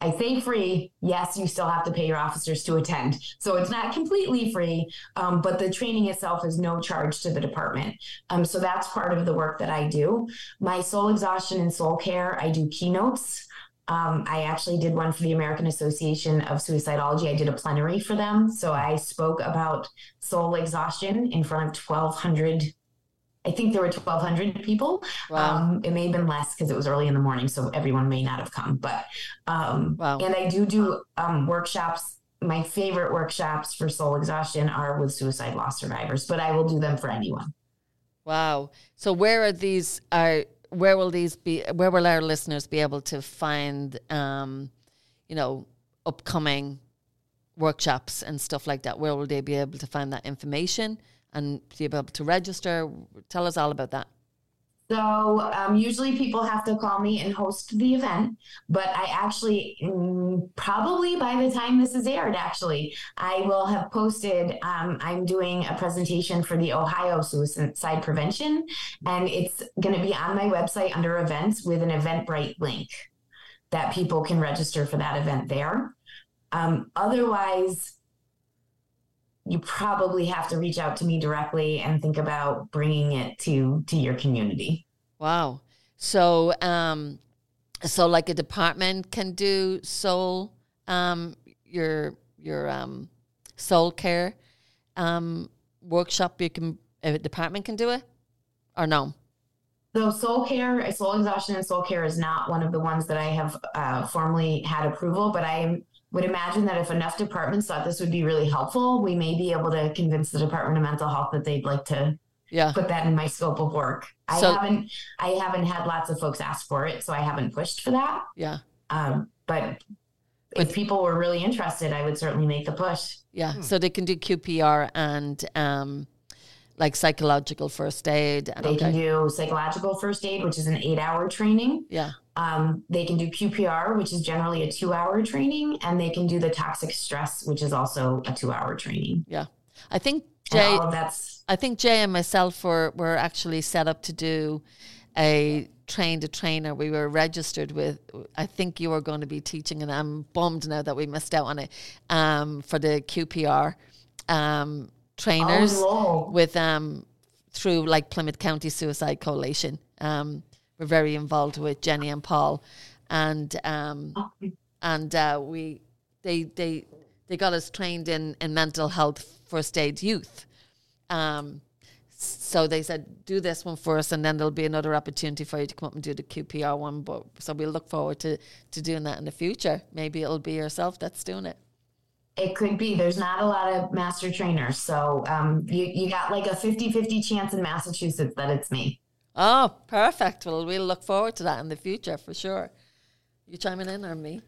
I say free. Yes, you still have to pay your officers to attend. So it's not completely free, um, but the training itself is no charge to the department. Um, so that's part of the work that I do. My soul exhaustion and soul care, I do keynotes. Um, I actually did one for the American Association of Suicidology. I did a plenary for them. So I spoke about soul exhaustion in front of 1,200. I think there were 1,200 people. Wow. Um, it may have been less because it was early in the morning, so everyone may not have come. But um, Wow. and I do do um, workshops my favorite workshops for soul exhaustion are with suicide loss survivors, but I will do them for anyone. Wow. So where are these are where will these be where will our listeners be able to find um you know upcoming workshops and stuff like that where will they be able to find that information and be able to register tell us all about that so um, usually people have to call me and host the event, but I actually mm, probably by the time this is aired, actually, I will have posted. Um, I'm doing a presentation for the Ohio Suicide Prevention, and it's going to be on my website under events with an Eventbrite link that people can register for that event there. Um, otherwise, you probably have to reach out to me directly and think about bringing it to to your community. Wow. So um so like a department can do soul um your your um soul care um workshop you can a department can do it or no? So soul care, soul exhaustion and soul care is not one of the ones that I have uh, formally had approval, but I would imagine that if enough departments thought this would be really helpful, we may be able to convince the Department of Mental Health that they'd like to yeah. put that in my scope of work. So, I haven't I haven't had lots of folks ask for it, so I haven't pushed for that. Yeah. Um, but, but if people were really interested, I would certainly make the push. Yeah. Hmm. So they can do QPR and um like psychological first aid. They okay. can do psychological first aid, which is an eight hour training. Yeah. Um, they can do QPR, which is generally a two hour training, and they can do the toxic stress, which is also a two hour training. Yeah. I think Jay, that's I think Jay and myself were, were actually set up to do a trained a trainer. We were registered with. I think you were going to be teaching, and I'm bummed now that we missed out on it um, for the QPR um, trainers oh, with um, through like Plymouth County Suicide Coalition. Um, we're very involved with Jenny and Paul, and um, and uh, we they they they got us trained in in mental health first aid youth. Um, so they said, do this one first, and then there'll be another opportunity for you to come up and do the QPR one. But so we'll look forward to to doing that in the future. Maybe it'll be yourself that's doing it. It could be. There's not a lot of master trainers. So um, you, you got like a 50 50 chance in Massachusetts that it's me. Oh, perfect. Well, we'll look forward to that in the future for sure. You chiming in or me?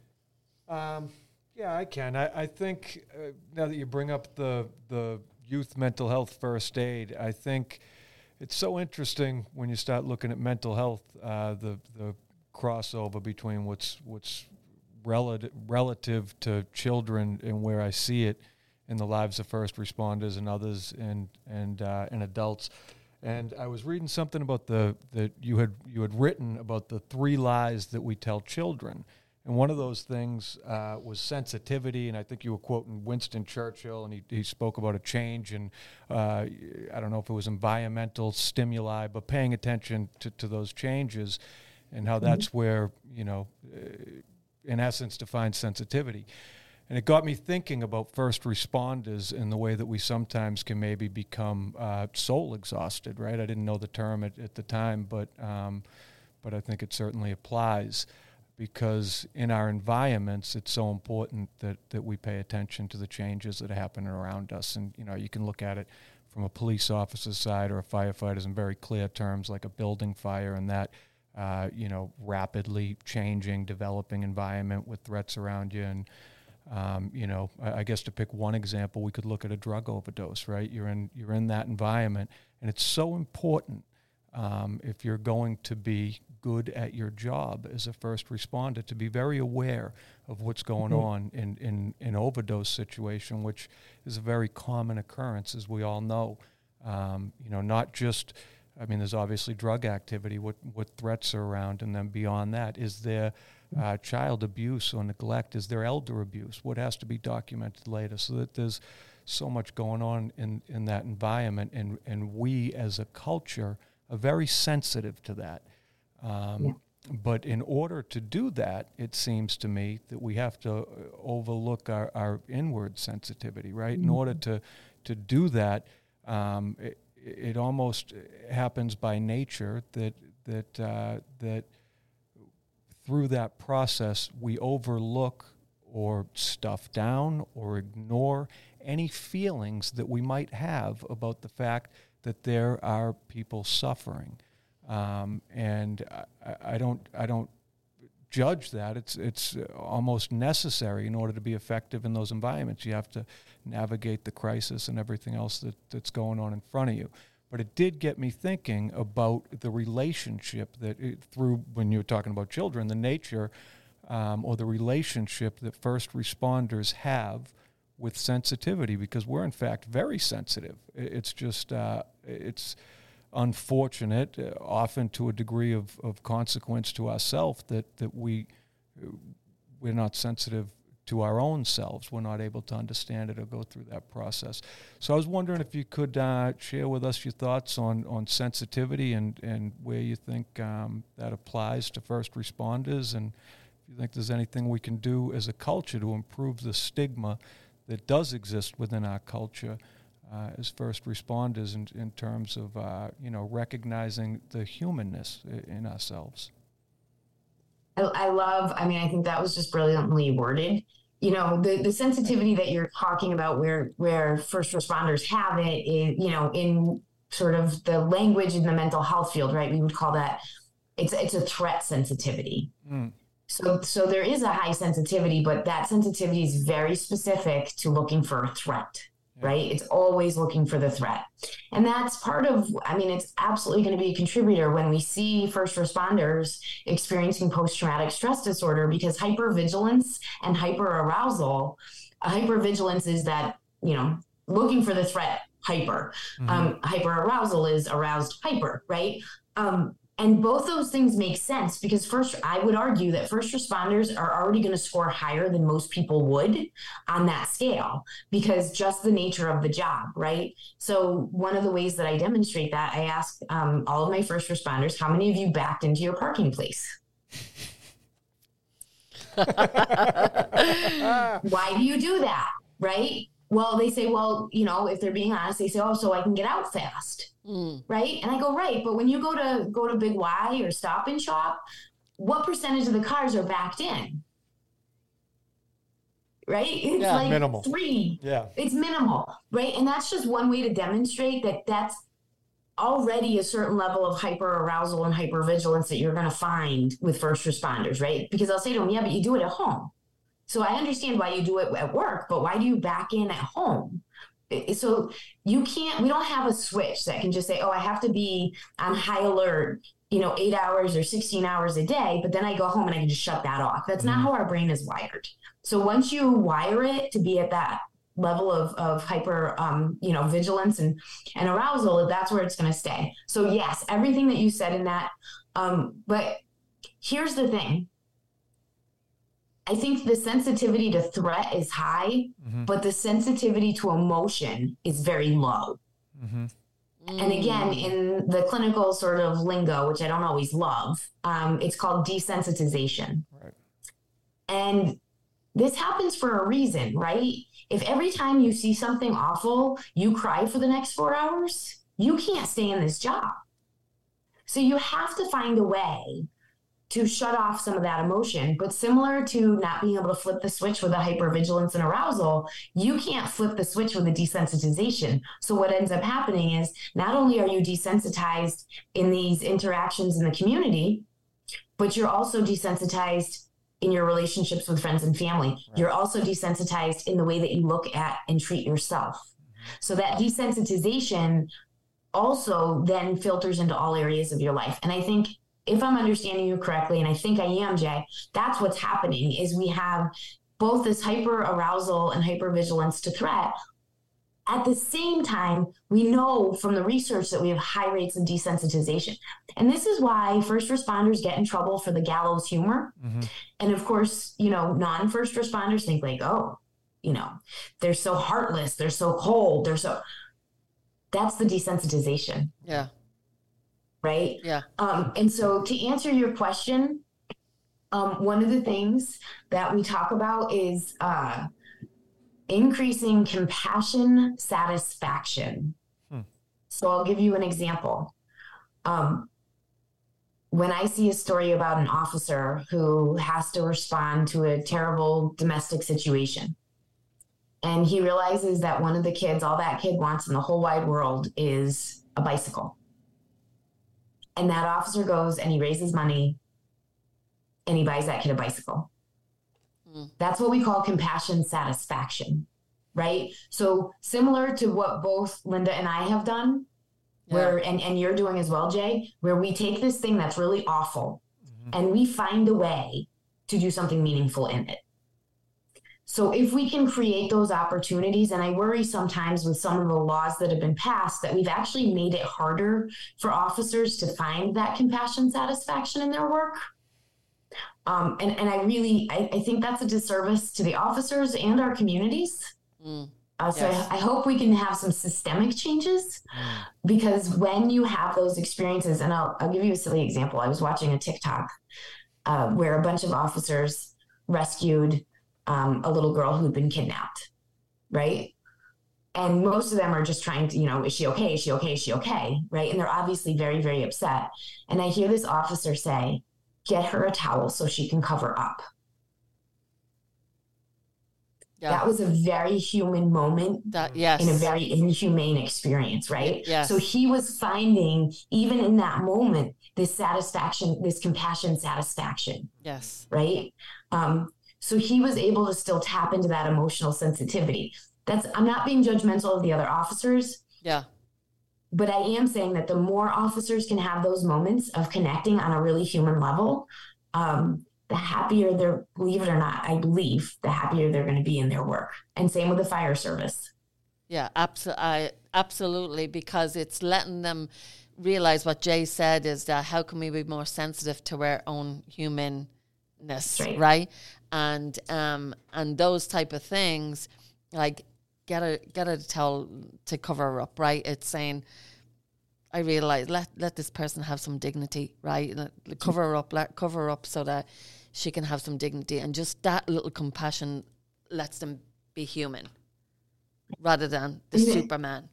Um, yeah, I can. I, I think uh, now that you bring up the the youth mental health first aid, I think it's so interesting when you start looking at mental health, uh, the the crossover between what's what's relative relative to children and where I see it in the lives of first responders and others and and uh, and adults. And I was reading something about the that you had you had written about the three lies that we tell children. And one of those things uh, was sensitivity, and I think you were quoting Winston Churchill, and he, he spoke about a change, and uh, I don't know if it was environmental stimuli, but paying attention to, to those changes, and how mm-hmm. that's where you know, uh, in essence, defines sensitivity. And it got me thinking about first responders and the way that we sometimes can maybe become uh, soul exhausted, right? I didn't know the term at, at the time, but, um, but I think it certainly applies because in our environments, it's so important that, that we pay attention to the changes that are happening around us. And, you know, you can look at it from a police officer's side or a firefighter's in very clear terms, like a building fire and that, uh, you know, rapidly changing, developing environment with threats around you and, um, you know, I, I, guess to pick one example, we could look at a drug overdose, right? You're in you're in that environment, and it's so important um, if you're going to be good at your job as a first responder to be very aware of what's going mm-hmm. on in, in in overdose situation, which is a very common occurrence, as we all know. Um, you know, not just I mean, there's obviously drug activity. What what threats are around, and then beyond that, is there uh, child abuse or neglect? Is there elder abuse? What has to be documented later? So that there's so much going on in, in that environment, and, and we as a culture are very sensitive to that. Um, yeah. But in order to do that, it seems to me that we have to uh, overlook our, our inward sensitivity, right? Mm-hmm. In order to, to do that, um, it, it almost happens by nature that, that, uh, that through that process, we overlook or stuff down or ignore any feelings that we might have about the fact that there are people suffering. Um, and I, I, don't, I don't judge that. It's, it's almost necessary in order to be effective in those environments. You have to navigate the crisis and everything else that, that's going on in front of you. But it did get me thinking about the relationship that, it, through when you were talking about children, the nature um, or the relationship that first responders have with sensitivity because we're in fact very sensitive. It's just uh, it's unfortunate, uh, often to a degree of, of consequence to ourselves that that we we're not sensitive to our own selves. We're not able to understand it or go through that process. So I was wondering if you could uh, share with us your thoughts on, on sensitivity and, and where you think um, that applies to first responders and if you think there's anything we can do as a culture to improve the stigma that does exist within our culture uh, as first responders in, in terms of uh, you know recognizing the humanness in ourselves. I, I, love. I mean, I think that was just brilliantly worded. You know, the the sensitivity that you're talking about, where where first responders have it, is, you know, in sort of the language in the mental health field, right? We would call that it's it's a threat sensitivity. Mm. So, so there is a high sensitivity, but that sensitivity is very specific to looking for a threat. Right? It's always looking for the threat. And that's part of, I mean, it's absolutely going to be a contributor when we see first responders experiencing post traumatic stress disorder because hypervigilance and hyperarousal, hypervigilance is that, you know, looking for the threat hyper. Mm-hmm. Um, hyperarousal is aroused hyper, right? Um, and both those things make sense because first, I would argue that first responders are already going to score higher than most people would on that scale because just the nature of the job, right? So, one of the ways that I demonstrate that, I ask um, all of my first responders, how many of you backed into your parking place? Why do you do that? Right? Well, they say, well, you know, if they're being honest, they say, oh, so I can get out fast. Mm. Right. And I go, right. But when you go to go to Big Y or Stop and Shop, what percentage of the cars are backed in? Right? It's yeah, like minimal. three. Yeah. It's minimal. Right. And that's just one way to demonstrate that that's already a certain level of hyper arousal and hyper vigilance that you're going to find with first responders, right? Because I'll say to them, yeah, but you do it at home. So I understand why you do it at work, but why do you back in at home? So you can't, we don't have a switch that can just say, oh, I have to be on high alert, you know, eight hours or 16 hours a day, but then I go home and I can just shut that off. That's mm-hmm. not how our brain is wired. So once you wire it to be at that level of, of hyper um, you know vigilance and and arousal that's where it's going to stay so yes everything that you said in that um, but here's the thing I think the sensitivity to threat is high, mm-hmm. but the sensitivity to emotion is very low. Mm-hmm. And again, in the clinical sort of lingo, which I don't always love, um, it's called desensitization. Right. And this happens for a reason, right? If every time you see something awful, you cry for the next four hours, you can't stay in this job. So you have to find a way to shut off some of that emotion. But similar to not being able to flip the switch with a hypervigilance and arousal, you can't flip the switch with a desensitization. So what ends up happening is not only are you desensitized in these interactions in the community, but you're also desensitized in your relationships with friends and family. Right. You're also desensitized in the way that you look at and treat yourself. Mm-hmm. So that desensitization also then filters into all areas of your life. And I think if I'm understanding you correctly, and I think I am, Jay, that's what's happening is we have both this hyper arousal and hyper vigilance to threat. At the same time, we know from the research that we have high rates of desensitization. And this is why first responders get in trouble for the gallows humor. Mm-hmm. And of course, you know, non first responders think like, oh, you know, they're so heartless, they're so cold, they're so. That's the desensitization. Yeah right? Yeah. Um, and so to answer your question, um, one of the things that we talk about is uh, increasing compassion satisfaction. Hmm. So I'll give you an example. Um, when I see a story about an officer who has to respond to a terrible domestic situation, and he realizes that one of the kids, all that kid wants in the whole wide world is a bicycle. And that officer goes and he raises money and he buys that kid a bicycle. Mm. That's what we call compassion satisfaction, right? So, similar to what both Linda and I have done, yeah. where and, and you're doing as well, Jay, where we take this thing that's really awful mm-hmm. and we find a way to do something meaningful in it. So if we can create those opportunities, and I worry sometimes with some of the laws that have been passed that we've actually made it harder for officers to find that compassion satisfaction in their work. Um, and, and I really, I, I, think that's a disservice to the officers and our communities. Mm. Uh, so yes. I, I, hope we can have some systemic changes mm. because when you have those experiences, and I'll, I'll give you a silly example. I was watching a TikTok uh, where a bunch of officers rescued um, a little girl who'd been kidnapped, right? And most of them are just trying to, you know, is she okay? Is she okay? Is she okay? Right. And they're obviously very, very upset. And I hear this officer say, get her a towel so she can cover up. Yeah. That was a very human moment. That yes. In a very inhumane experience, right? Yes. So he was finding, even in that moment, this satisfaction, this compassion satisfaction. Yes. Right. Um, so he was able to still tap into that emotional sensitivity. That's I'm not being judgmental of the other officers. Yeah. But I am saying that the more officers can have those moments of connecting on a really human level, um, the happier they're, believe it or not, I believe the happier they're going to be in their work. And same with the fire service. Yeah, absolutely. Absolutely, because it's letting them realize what Jay said is that how can we be more sensitive to our own humanness, right? right? and um and those type of things like get a get a towel to cover her up right it's saying I realize let let this person have some dignity right cover her up let cover her up so that she can have some dignity and just that little compassion lets them be human rather than the mm-hmm. superman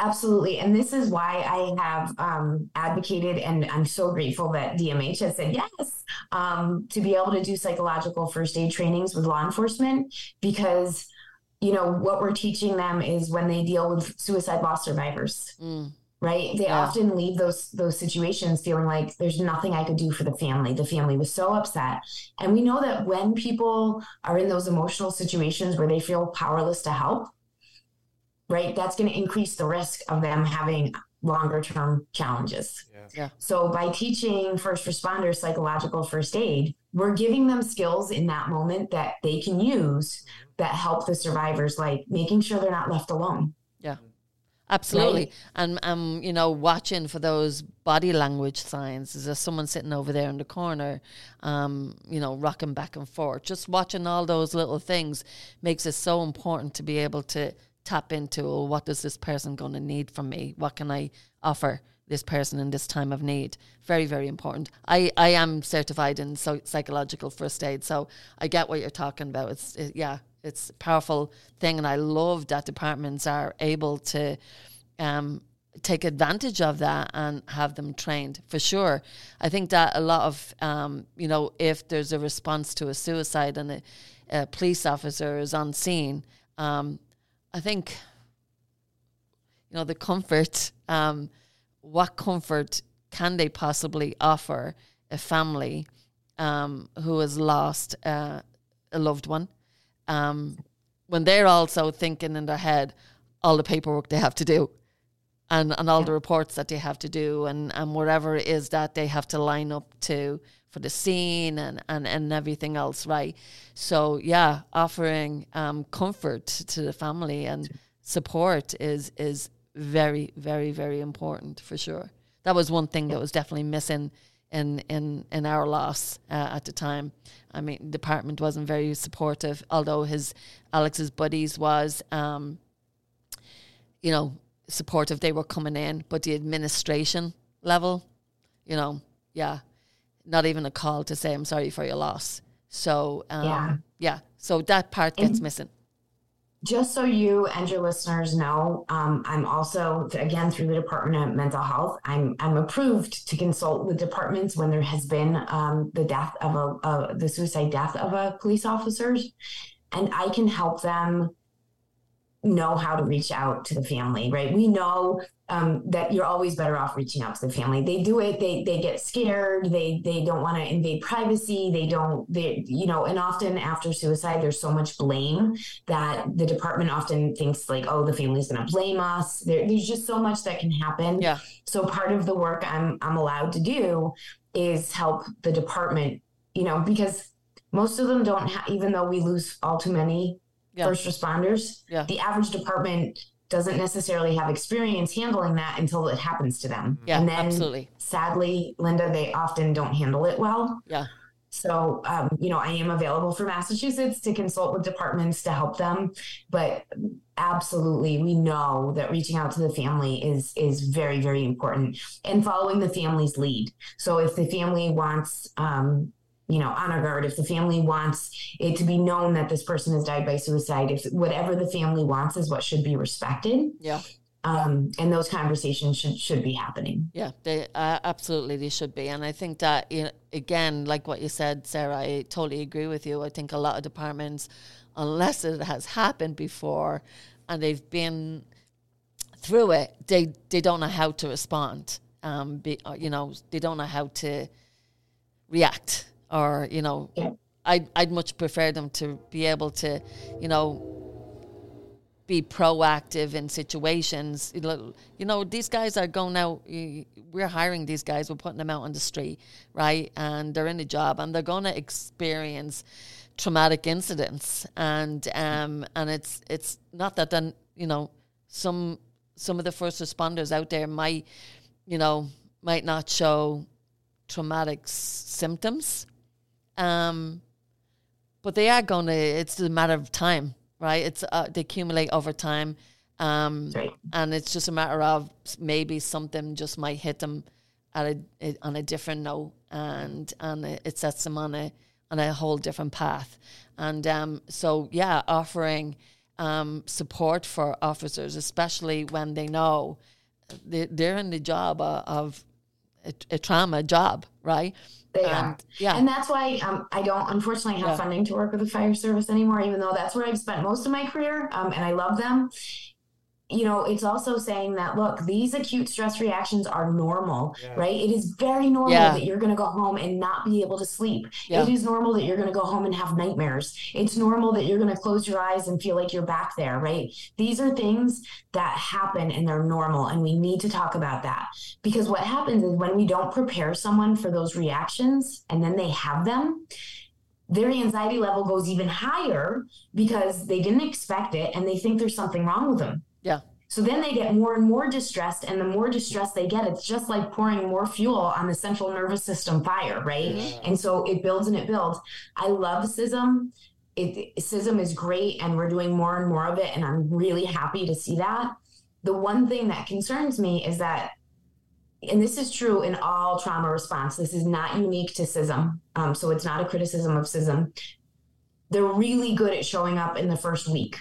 Absolutely. And this is why I have um, advocated, and I'm so grateful that DMH has said yes um, to be able to do psychological first aid trainings with law enforcement because, you know, what we're teaching them is when they deal with suicide loss survivors. Mm. Right. They yeah. often leave those those situations feeling like there's nothing I could do for the family. The family was so upset. And we know that when people are in those emotional situations where they feel powerless to help, right? That's going to increase the risk of them having longer term challenges. Yeah. yeah. So by teaching first responders psychological first aid, we're giving them skills in that moment that they can use mm-hmm. that help the survivors, like making sure they're not left alone. Yeah. Absolutely. Right? And um, you know, watching for those body language signs. Is there someone sitting over there in the corner, um, you know, rocking back and forth? Just watching all those little things makes it so important to be able to tap into well, what does this person going to need from me? What can I offer this person in this time of need? Very, very important. I, I am certified in so, psychological first aid, so I get what you're talking about. It's it, yeah, it's a powerful thing, and I love that departments are able to um, take advantage of that and have them trained for sure. I think that a lot of um, you know if there's a response to a suicide and a, a police officer is on scene. Um, I think, you know, the comfort, um, what comfort can they possibly offer a family um, who has lost uh, a loved one? Um, when they're also thinking in their head all the paperwork they have to do and, and all yeah. the reports that they have to do and, and whatever it is that they have to line up to for the scene and, and, and everything else, right? So yeah, offering um, comfort to the family and support is is very, very, very important for sure. That was one thing that was definitely missing in in in our loss uh, at the time. I mean, the department wasn't very supportive, although his Alex's buddies was, um, you know, supportive. They were coming in, but the administration level, you know, yeah, not even a call to say I'm sorry for your loss. So um, yeah, yeah. So that part gets and, missing. just so you and your listeners know, um, I'm also again through the Department of Mental Health. I'm I'm approved to consult with departments when there has been um, the death of a, a the suicide death of a police officer, and I can help them know how to reach out to the family. Right? We know um, that you're always better off reaching out to the family. They do it. They they get scared. They they don't want to invade privacy. They don't. They you know. And often after suicide, there's so much blame that the department often thinks like, oh, the family's going to blame us. There, there's just so much that can happen. Yeah. So part of the work I'm I'm allowed to do is help the department. You know, because most of them don't. Ha- even though we lose all too many Yeah. first responders, Yeah. the average department doesn't necessarily have experience handling that until it happens to them. Yeah, and then absolutely. sadly, Linda, they often don't handle it well. Yeah. So, um, you know, I am available for Massachusetts to consult with departments to help them, but absolutely, we know that reaching out to the family is is very very important, and following the family's lead. So, if the family wants, um, you know, honor guard, if the family wants it to be known that this person has died by suicide, if whatever the family wants is what should be respected, Yeah. um, and those conversations should should be happening. Yeah, they uh, absolutely they should be, and I think that you know, again, like what you said, Sarah, I totally agree with you. I think a lot of departments, unless it has happened before, and they've been through it, they they don't know how to respond. Um, be, uh, you know, they don't know how to react, or you know, Yeah. I'd I'd much prefer them to be able to, you know, be proactive in situations. You know, these guys are going out. We're hiring these guys. We're putting them out on the street, right? And they're in a job, and they're going to experience traumatic incidents. And um, and it's it's not that then you know some some of the first responders out there might you know might not show traumatic s- symptoms, um, but they are going to. It's a matter of time, right? It's uh, they accumulate over time, um, right. and it's just a matter of maybe something just might hit them at a, on a different note, and and it sets them on a on a whole different path. And um, so, yeah, offering um, support for officers, especially when they know they, they're in the job of, of a, a trauma job, right? They and, are. Yeah. And that's why um, I don't unfortunately have Yeah. funding to work with the fire service anymore, even though that's where I've spent most of my career um, and I love them. You know, it's also saying that, look, these acute stress reactions are normal, right? It is very normal Yeah. that you're going to go home and not be able to sleep. Yeah. It is normal that you're going to go home and have nightmares. It's normal that you're going to close your eyes and feel like you're back there, right? These are things that happen and they're normal. And we need to talk about that because what happens is when we don't prepare someone for those reactions and then they have them, their anxiety level goes even higher because they didn't expect it and they think there's something wrong with them. Yeah. So then they get more and more distressed, and the more distressed they get, it's just like pouring more fuel on the central nervous system fire, right? And so it builds and it builds. I love CISM. It, CISM is great, and we're doing more and more of it, and I'm really happy to see that. The one thing that concerns me is that, and this is true in all trauma response, this is not unique to CISM, um, so it's not a criticism of CISM. They're really good at showing up in the first week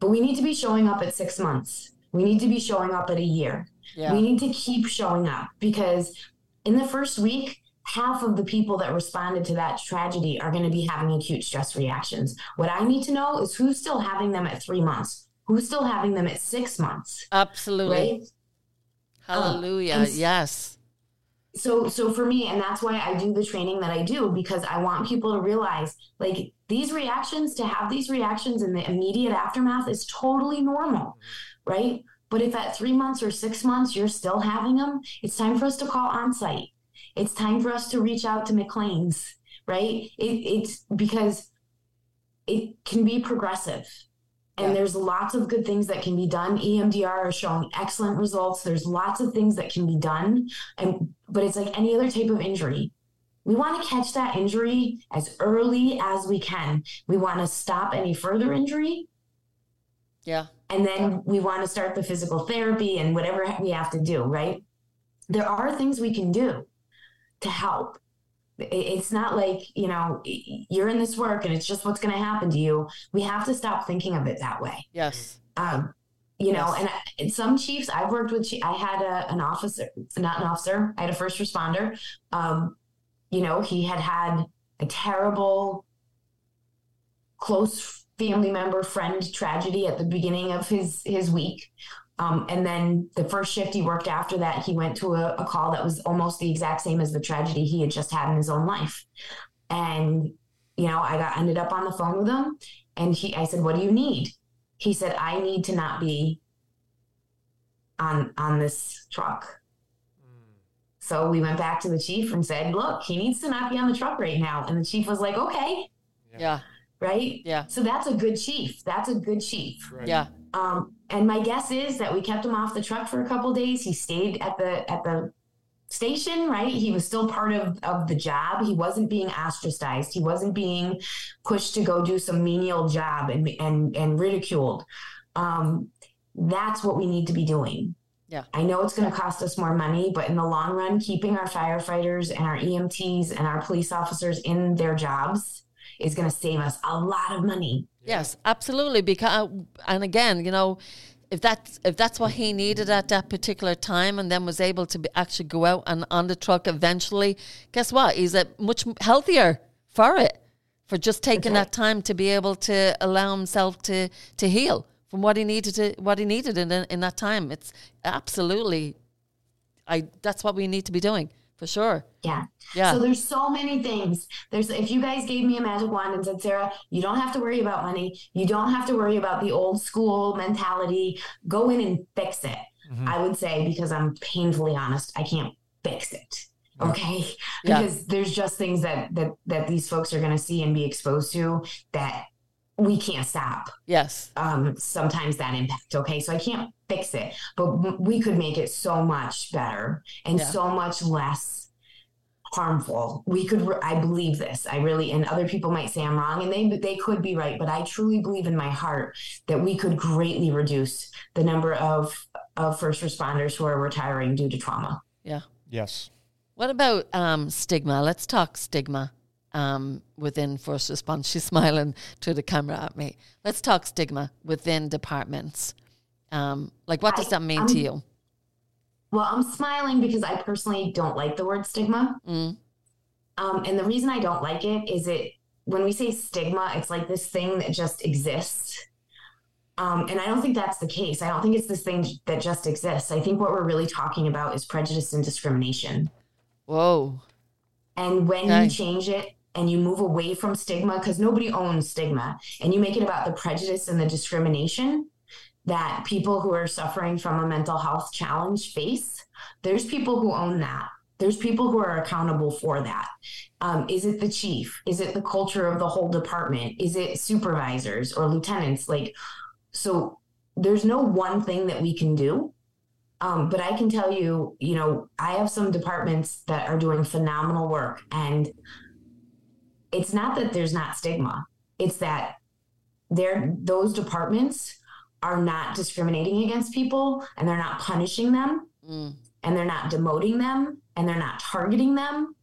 but we need to be showing up at six months. We need to be showing up at a year. Yeah. We need to keep showing up because in the first week, half of the people that responded to that tragedy are going to be having acute stress reactions. What I need to know is who's still having them at three months, who's still having them at six months, Absolutely. right? Uh, Hallelujah. and s- yes. so so for me and that's why i do the training that i do because i want people to realize like these reactions to have these reactions in the immediate aftermath is totally normal right? But if at three months or six months you're still having them it's time for us to call on site. It's time for us to reach out to mclean's right? It, it's because it can be progressive. And Yeah. there's lots of good things that can be done. EMDR is showing excellent results. There's lots of things that can be done. And but it's like any other type of injury we want to catch that injury as early as we can. We want to stop any further injury. Yeah. and then we want to start the physical therapy and whatever we have to do right? There are things we can do to help. It's not like you know you're in this work and it's just what's going to happen to you. We have to stop thinking of it that way. Yes. Um, you know Yes. and some chiefs i've worked with i had a, an officer not an officer i had a first responder um, you know he had had a terrible close family member friend tragedy at the beginning of his his week. Um, and then the first shift he worked after that he went to a, a call that was almost the exact same as the tragedy he had just had in his own life. And you know i got ended up on the phone with him and he i said what do you need? He said i need to not be on on this truck so we went back to the chief and said look he needs to not be on the truck right now and the chief was like okay yeah right yeah so that's a good chief that's a good chief Right. yeah um, and my guess is that we kept him off the truck for a couple days. He stayed at the at the station, right? He was still part of of the job. He wasn't being ostracized. He wasn't being pushed to go do some menial job and and and ridiculed. Um, that's what we need to be doing. Yeah. I know it's going to cost us more money, but in the long run, keeping our firefighters and our EMTs and our police officers in their jobs is going to save us a lot of money. Yes, absolutely. Because uh, and again, you know, if that's if that's what he needed at that particular time, and then was able to be, actually go out and on the truck eventually, guess what? He's a much healthier for it, for just taking right. that time to be able to allow himself to to heal from what he needed to what he needed in in that time. It's absolutely, I that's what we need to be doing for sure. Yeah. Yeah. So there's so many things. There's if you guys gave me a magic wand and said, Sarah, you don't have to worry about money. You don't have to worry about the old school mentality. Go in and fix it. Mhm. I would say because I'm painfully honest, I can't fix it. Okay. Yeah. Because there's just things that that that these folks are gonna see and be exposed to that we can't stop yes. um, sometimes that impact. Okay, so I can't fix it, but we could make it so much better and Yeah. so much less harmful. We could. Re- I believe this. I really, and other people might say I'm wrong, and they they could be right, but I truly believe in my heart that we could greatly reduce the number of of first responders who are retiring due to trauma. Yeah. Yes. What about um, stigma? Let's talk stigma um, within first response. She's smiling to the camera at me. Let's talk stigma within departments. Um, like, what does I- that mean I'm- to you? Well, I'm smiling because I personally don't like the word stigma. Mm, Um, and the reason I don't like it is it when we say stigma, it's like this thing that just exists. Um, and I don't think that's the case. I don't think it's this thing that just exists. I think what we're really talking about is prejudice and discrimination. whoa. And when you change it and you move away from stigma, because nobody owns stigma, and you make it about the prejudice and the discrimination that people who are suffering from a mental health challenge face, there's people who own that. There's people who are accountable for that. Um, is it the chief? Is it the culture of the whole department? Is it supervisors or lieutenants? Like, so there's no one thing that we can do. Um, but I can tell you, you know, I have some departments that are doing phenomenal work. And it's not that there's not stigma, it's that they're, those departments are not discriminating against people and they're not punishing them Mm, and they're not demoting them and they're not targeting them.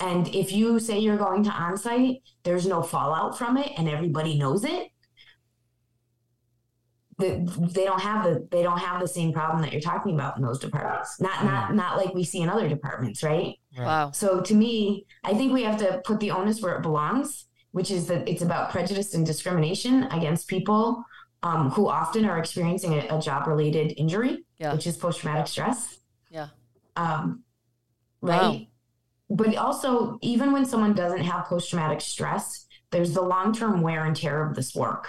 And if you say you're going to onsite, there's no fallout from it and everybody knows it. The, they don't have the they don't have the same problem that you're talking about in those departments. Not not not like we see in other departments, right? Right. wow. So to me, I think we have to put the onus where it belongs, which is that it's about prejudice and discrimination against people um, who often are experiencing a, a job related injury, Yeah. which is post traumatic stress. Yeah. Um, Wow. right. But also, even when someone doesn't have post traumatic stress, there's the long term wear and tear of this work.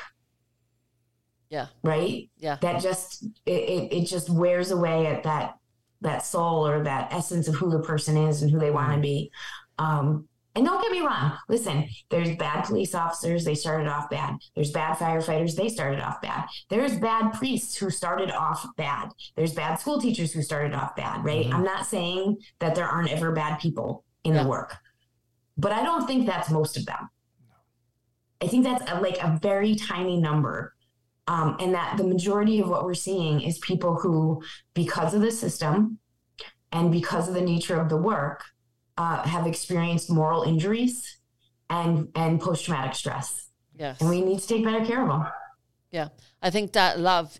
Yeah. Right. Yeah. That just it, it, it just wears away at that that soul or that essence of who the person is and who they want to be. Um, and don't get me wrong. Listen, there's bad police officers. They started off bad. There's bad firefighters. They started off bad. There's bad priests who started off bad. There's bad school teachers who started off bad, right? Mhm. I'm not saying that there aren't ever bad people in Yeah. the work, but I don't think that's most of them. I think that's a, like a very tiny number. Um, and that the majority of what we're seeing is people who, because of the system and because of the nature of the work, uh, have experienced moral injuries and and post traumatic stress. Yes. And we need to take better care of them. Yeah, I think that a lot of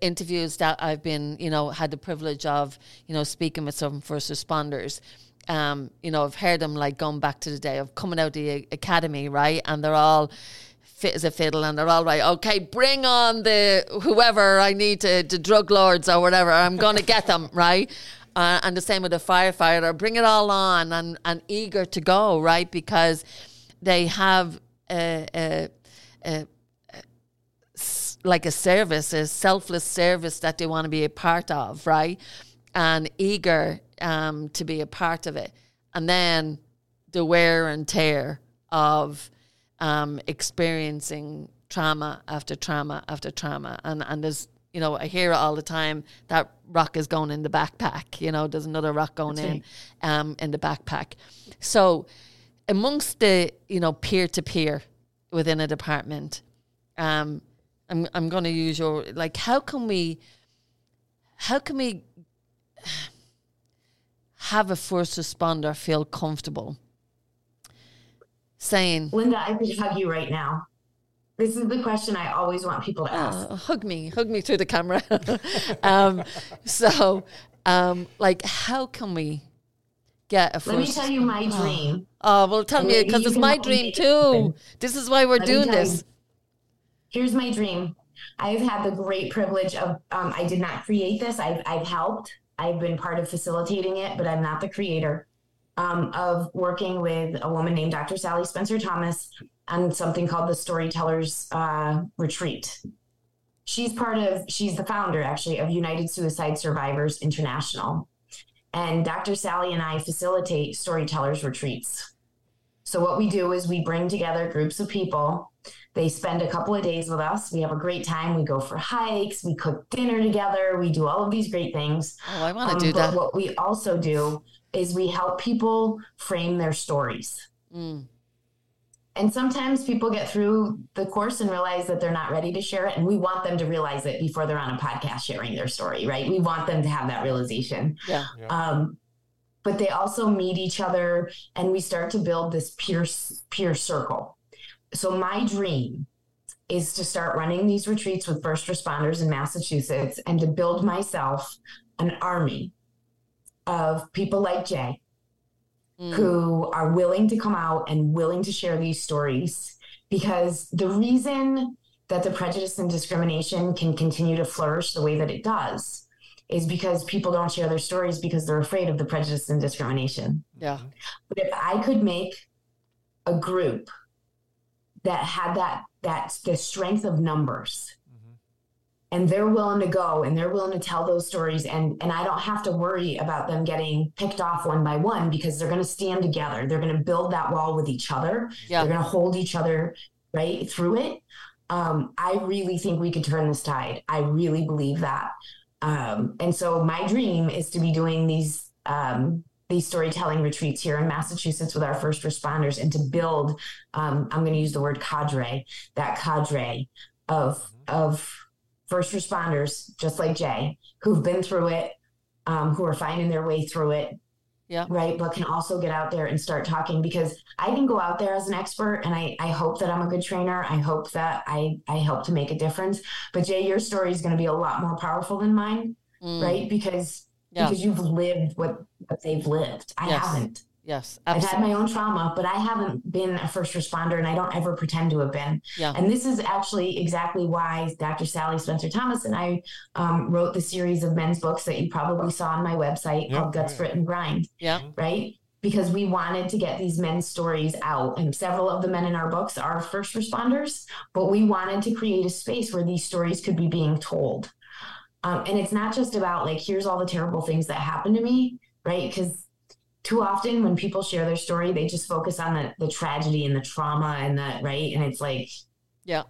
interviews that I've been, you know, had the privilege of, you know, speaking with some first responders. Um, you know, I've heard them like going back to the day of coming out of the academy, right? And they're all fit as a fiddle and they're all right. Okay, bring on the whoever I need to, the drug lords or whatever. I'm going to get them, right? Uh, and the same with the firefighter. Bring it all on and, and eager to go, right? Because they have a, a, a like a service, a selfless service that they want to be a part of, right? And eager um, to be a part of it. And then the wear and tear of um, experiencing trauma after trauma after trauma. And, and there's, you know, I hear it all the time that rock is going in the backpack, you know, there's another rock going That's in right. um, in the backpack. So, amongst the, you know, peer to peer within a department, um, I'm I'm going to use your like how can we how can we have a first responder feel comfortable saying Linda I could hug you right now. This is the question I always want people to ask. Uh, hug me hug me through the camera. Um, so um, like how can we get a first let me tell you my dream. oh, oh well tell and me because it's my dream too. this is why we're let doing this you. here's my dream. I've had the great privilege of, um, I did not create this. I've, I've helped. I've been part of facilitating it, but I'm not the creator. Um, of working with a woman named Dr. Sally Spencer Thomas on something called the Storytellers uh, Retreat. She's part of, she's the founder actually of United Suicide Survivors International. And Dr. Sally and I facilitate storytellers retreats. So, what we do is we bring together groups of people they spend a couple of days with us. We have a great time. We go for hikes. We cook dinner together. We do all of these great things. Oh, I want to um, do that. What we also do is we help people frame their stories. Mm. And sometimes people get through the course and realize that they're not ready to share it. And we want them to realize it before they're on a podcast sharing their story, right? We want them to have that realization. Yeah. yeah. Um, but they also meet each other and we start to build this peer peer circle so my dream is to start running these retreats with first responders in Massachusetts and to build myself an army of people like Jay mm. who are willing to come out and willing to share these stories because the reason that the prejudice and discrimination can continue to flourish the way that it does is because people don't share their stories because they're afraid of the prejudice and discrimination. Yeah. But if I could make a group that had that that the strength of numbers. And they're willing to go and they're willing to tell those stories. And and I don't have to worry about them getting picked off one by one because they're going to stand together. They're going to build that wall with each other. Yeah. they're going to hold each other right through it. Um, I really think we could turn this tide. I really believe that. Um, and so my dream is to be doing these um, these storytelling retreats here in Massachusetts with our first responders and to build, um, I'm going to use the word cadre, that cadre of, of first responders, just like Jay, who've been through it, um, who are finding their way through it. Yeah. Right. But can also get out there and start talking because I can go out there as an expert and I, I hope that I'm a good trainer. I hope that I, I help to make a difference. But Jay, your story is going to be a lot more powerful than mine. Mm. Right. Because yeah. because you've lived what, what they've lived. I yes. haven't. Yes, absolutely. I've had my own trauma, but I haven't been a first responder and I don't ever pretend to have been. Yeah. And this is actually exactly why Dr. Sally Spencer Thomas and I um, wrote the series of men's books that you probably saw on my website called Guts, Grit, and Grind. Yeah. Right? Because we wanted to get these men's stories out. And several of the men in our books are first responders, but we wanted to create a space where these stories could be being told. Um, and it's not just about like, here's all the terrible things that happened to me, right? Because too often when people share their story, they just focus on the, the tragedy and the trauma and the, right? And it's like, yeah.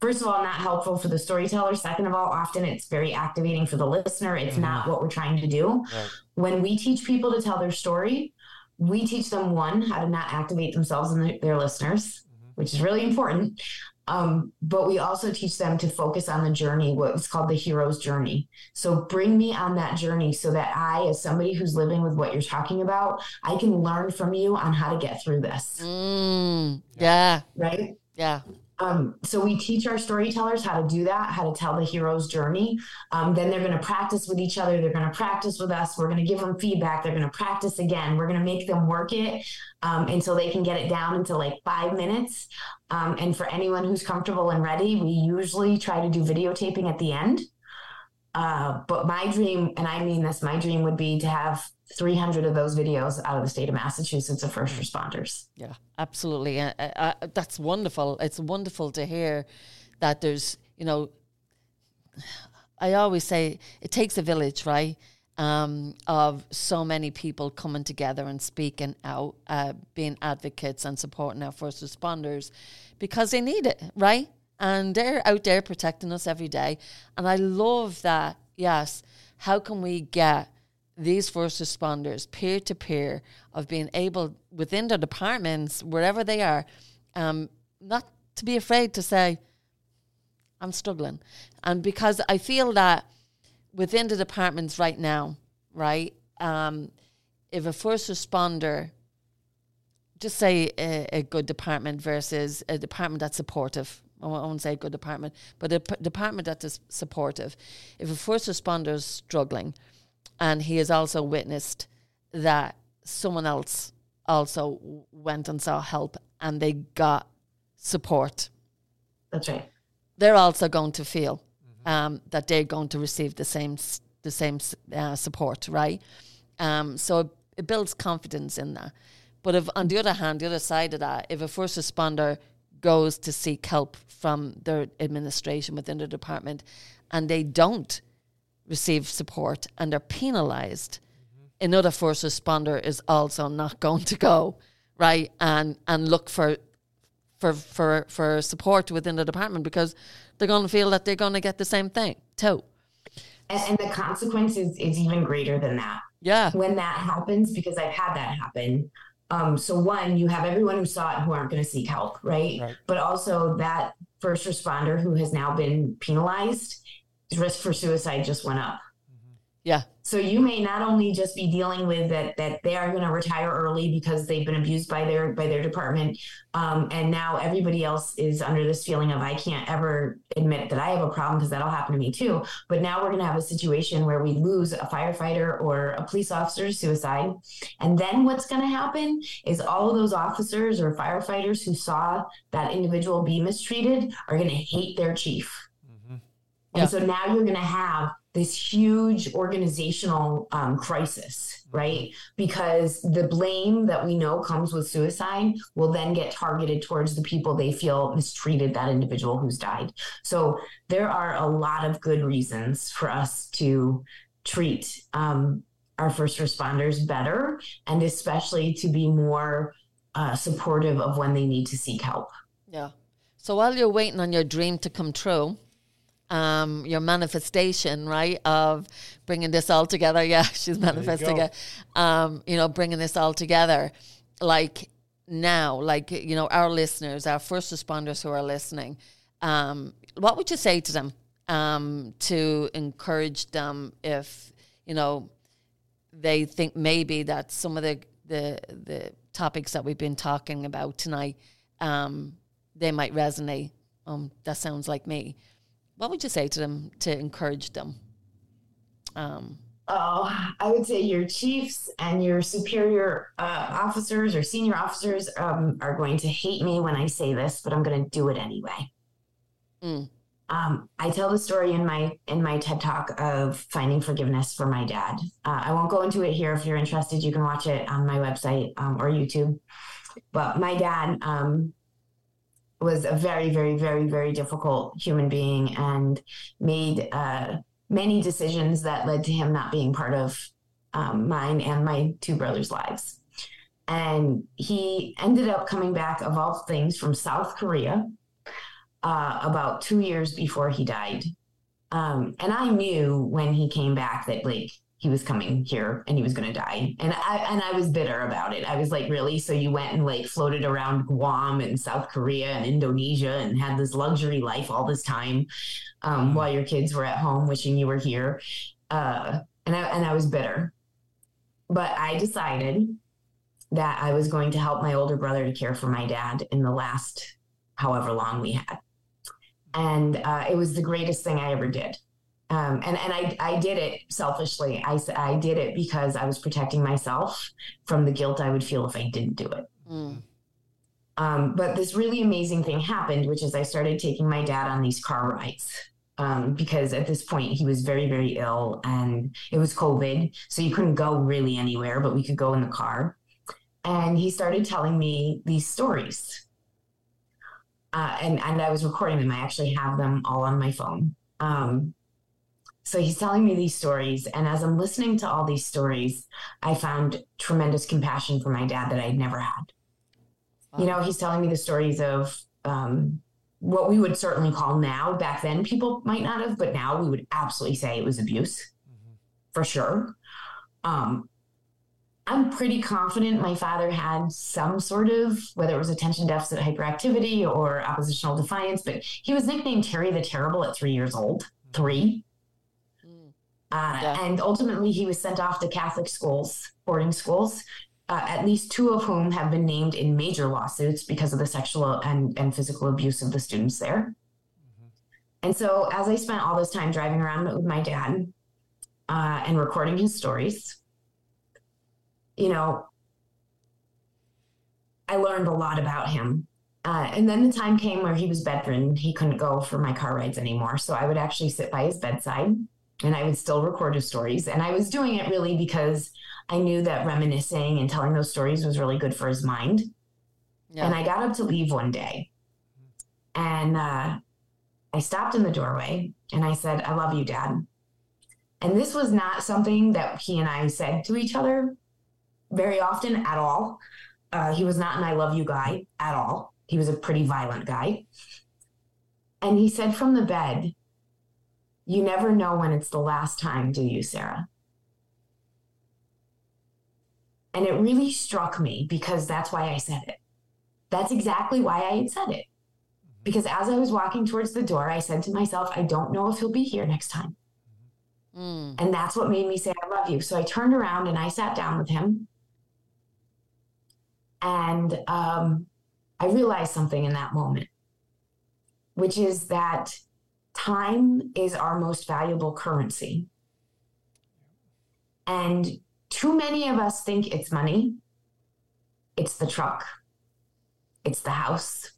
First of all, not helpful for the storyteller. Second of all, often it's very activating for the listener. It's mm-hmm. not what we're trying to do. Right. When we teach people to tell their story, we teach them one, how to not activate themselves and their, their listeners, mm-hmm. which is really important. Um, but we also teach them to focus on the journey, what's called the hero's journey. So bring me on that journey so that I, as somebody who's living with what you're talking about, I can learn from you on how to get through this. Mm, yeah. Right. Yeah. Um, so we teach our storytellers how to do that, how to tell the hero's journey. Um, then they're going to practice with each other. They're going to practice with us. We're going to give them feedback. They're going to practice again. We're going to make them work it um, until they can get it down into like five minutes. Um, and for anyone who's comfortable and ready, we usually try to do videotaping at the end. Uh, but my dream, and I mean this, my dream would be to have 300 of those videos out of the state of Massachusetts of first responders. Yeah, absolutely. Uh, uh, that's wonderful. It's wonderful to hear that there's, you know, I always say it takes a village, right? Um, of so many people coming together and speaking out, uh, being advocates and supporting our first responders because they need it, right? And they're out there protecting us every day. And I love that, yes. How can we get these first responders peer to peer of being able within their departments wherever they are um, not to be afraid to say i'm struggling and because i feel that within the departments right now right um, if a first responder just say a, a, good department versus a department that's supportive I won't say a good department, but a p- department that is supportive. If a first responder is struggling, and he has also witnessed that someone else also went and saw help and they got support. That's right. They're also going to feel mm-hmm. um, that they're going to receive the same the same uh, support, right? Um, so it, it builds confidence in that. But if, on the other hand, the other side of that, if a first responder goes to seek help from their administration within the department and they don't receive support and are penalized, mm-hmm. another first responder is also not going to go right and and look for for for for support within the department because they're going to feel that they're going to get the same thing too. And, and the consequence is, is even greater than that. Yeah. When that happens, because I've had that happen. Um, so one, you have everyone who saw it who aren't going to seek help, right? right? But also that first responder who has now been penalized risk for suicide just went up. Yeah. So you may not only just be dealing with that that they are going to retire early because they've been abused by their by their department, um, and now everybody else is under this feeling of I can't ever admit that I have a problem because that'll happen to me too. But now we're going to have a situation where we lose a firefighter or a police officer to suicide, and then what's going to happen is all of those officers or firefighters who saw that individual be mistreated are going to hate their chief and yeah. so now you're going to have this huge organizational um, crisis, right? Because the blame that we know comes with suicide will then get targeted towards the people they feel mistreated that individual who's died. So there are a lot of good reasons for us to treat um, our first responders better and especially to be more uh, supportive of when they need to seek help. Yeah. So while you're waiting on your dream to come true, um, your manifestation, right, of bringing this all together. Yeah, she's manifesting it. Um, you know, bringing this all together, like now, like you know, our listeners, our first responders who are listening. Um, what would you say to them um, to encourage them if you know they think maybe that some of the the the topics that we've been talking about tonight um, they might resonate. Um, that sounds like me what would you say to them to encourage them? Um, oh, I would say your chiefs and your superior uh, officers or senior officers um, are going to hate me when I say this, but I'm going to do it anyway. Mm. Um, I tell the story in my in my TED talk of finding forgiveness for my dad. Uh, I won't go into it here. If you're interested, you can watch it on my website um, or YouTube. But my dad um, was a very, very, very, very difficult human being and made uh, many decisions that led to him not being part of um, mine and my two brothers' lives. And he ended up coming back, of all things, from South Korea uh, about two years before he died. Um, and I knew when he came back that, like, he was coming here and he was going to die. And I and I was bitter about it. I was like, really? So you went and like floated around Guam and South Korea and Indonesia and had this luxury life all this time um, while your kids were at home wishing you were here. Uh, and I and I was bitter. But I decided that I was going to help my older brother to care for my dad in the last however long we had. And uh, it was the greatest thing I ever did. Um, and and I, I did it selfishly. I, I did it because I was protecting myself from the guilt I would feel if I didn't do it. Mm. Um, but this really amazing thing happened, which is I started taking my dad on these car rides. Um, because at this point he was very, very ill and it was COVID. So you couldn't go really anywhere, but we could go in the car. And he started telling me these stories. Uh, and, and I was recording them. I actually have them all on my phone. Um, so he's telling me these stories. And as I'm listening to all these stories, I found tremendous compassion for my dad that I'd never had. Wow. You know, he's telling me the stories of um, what we would certainly call now, back then, people might not have, but now we would absolutely say it was abuse mm-hmm. for sure. Um, I'm pretty confident my father had some sort of, whether it was attention deficit hyperactivity or oppositional defiance, but he was nicknamed Terry the Terrible at three years old. Mm-hmm. Three. Uh, yeah. And ultimately, he was sent off to Catholic schools, boarding schools, uh, at least two of whom have been named in major lawsuits because of the sexual and, and physical abuse of the students there. Mm-hmm. And so, as I spent all this time driving around with my dad uh, and recording his stories, you know, I learned a lot about him. Uh, and then the time came where he was bedridden. He couldn't go for my car rides anymore. So I would actually sit by his bedside and I would still record his stories. And I was doing it really because I knew that reminiscing and telling those stories was really good for his mind. Yeah. And I got up to leave one day and uh, I stopped in the doorway and I said, I love you, Dad. And this was not something that he and I said to each other very often at all. Uh, he was not an I love you guy at all. He was a pretty violent guy. And he said from the bed, you never know when it's the last time, do you, Sarah? And it really struck me because that's why I said it. That's exactly why I had said it. Because as I was walking towards the door, I said to myself, I don't know if he'll be here next time. Mm. And that's what made me say, I love you. So I turned around and I sat down with him. And um, I realized something in that moment, which is that time is our most valuable currency. And too many of us think it's money, it's the truck, it's the house,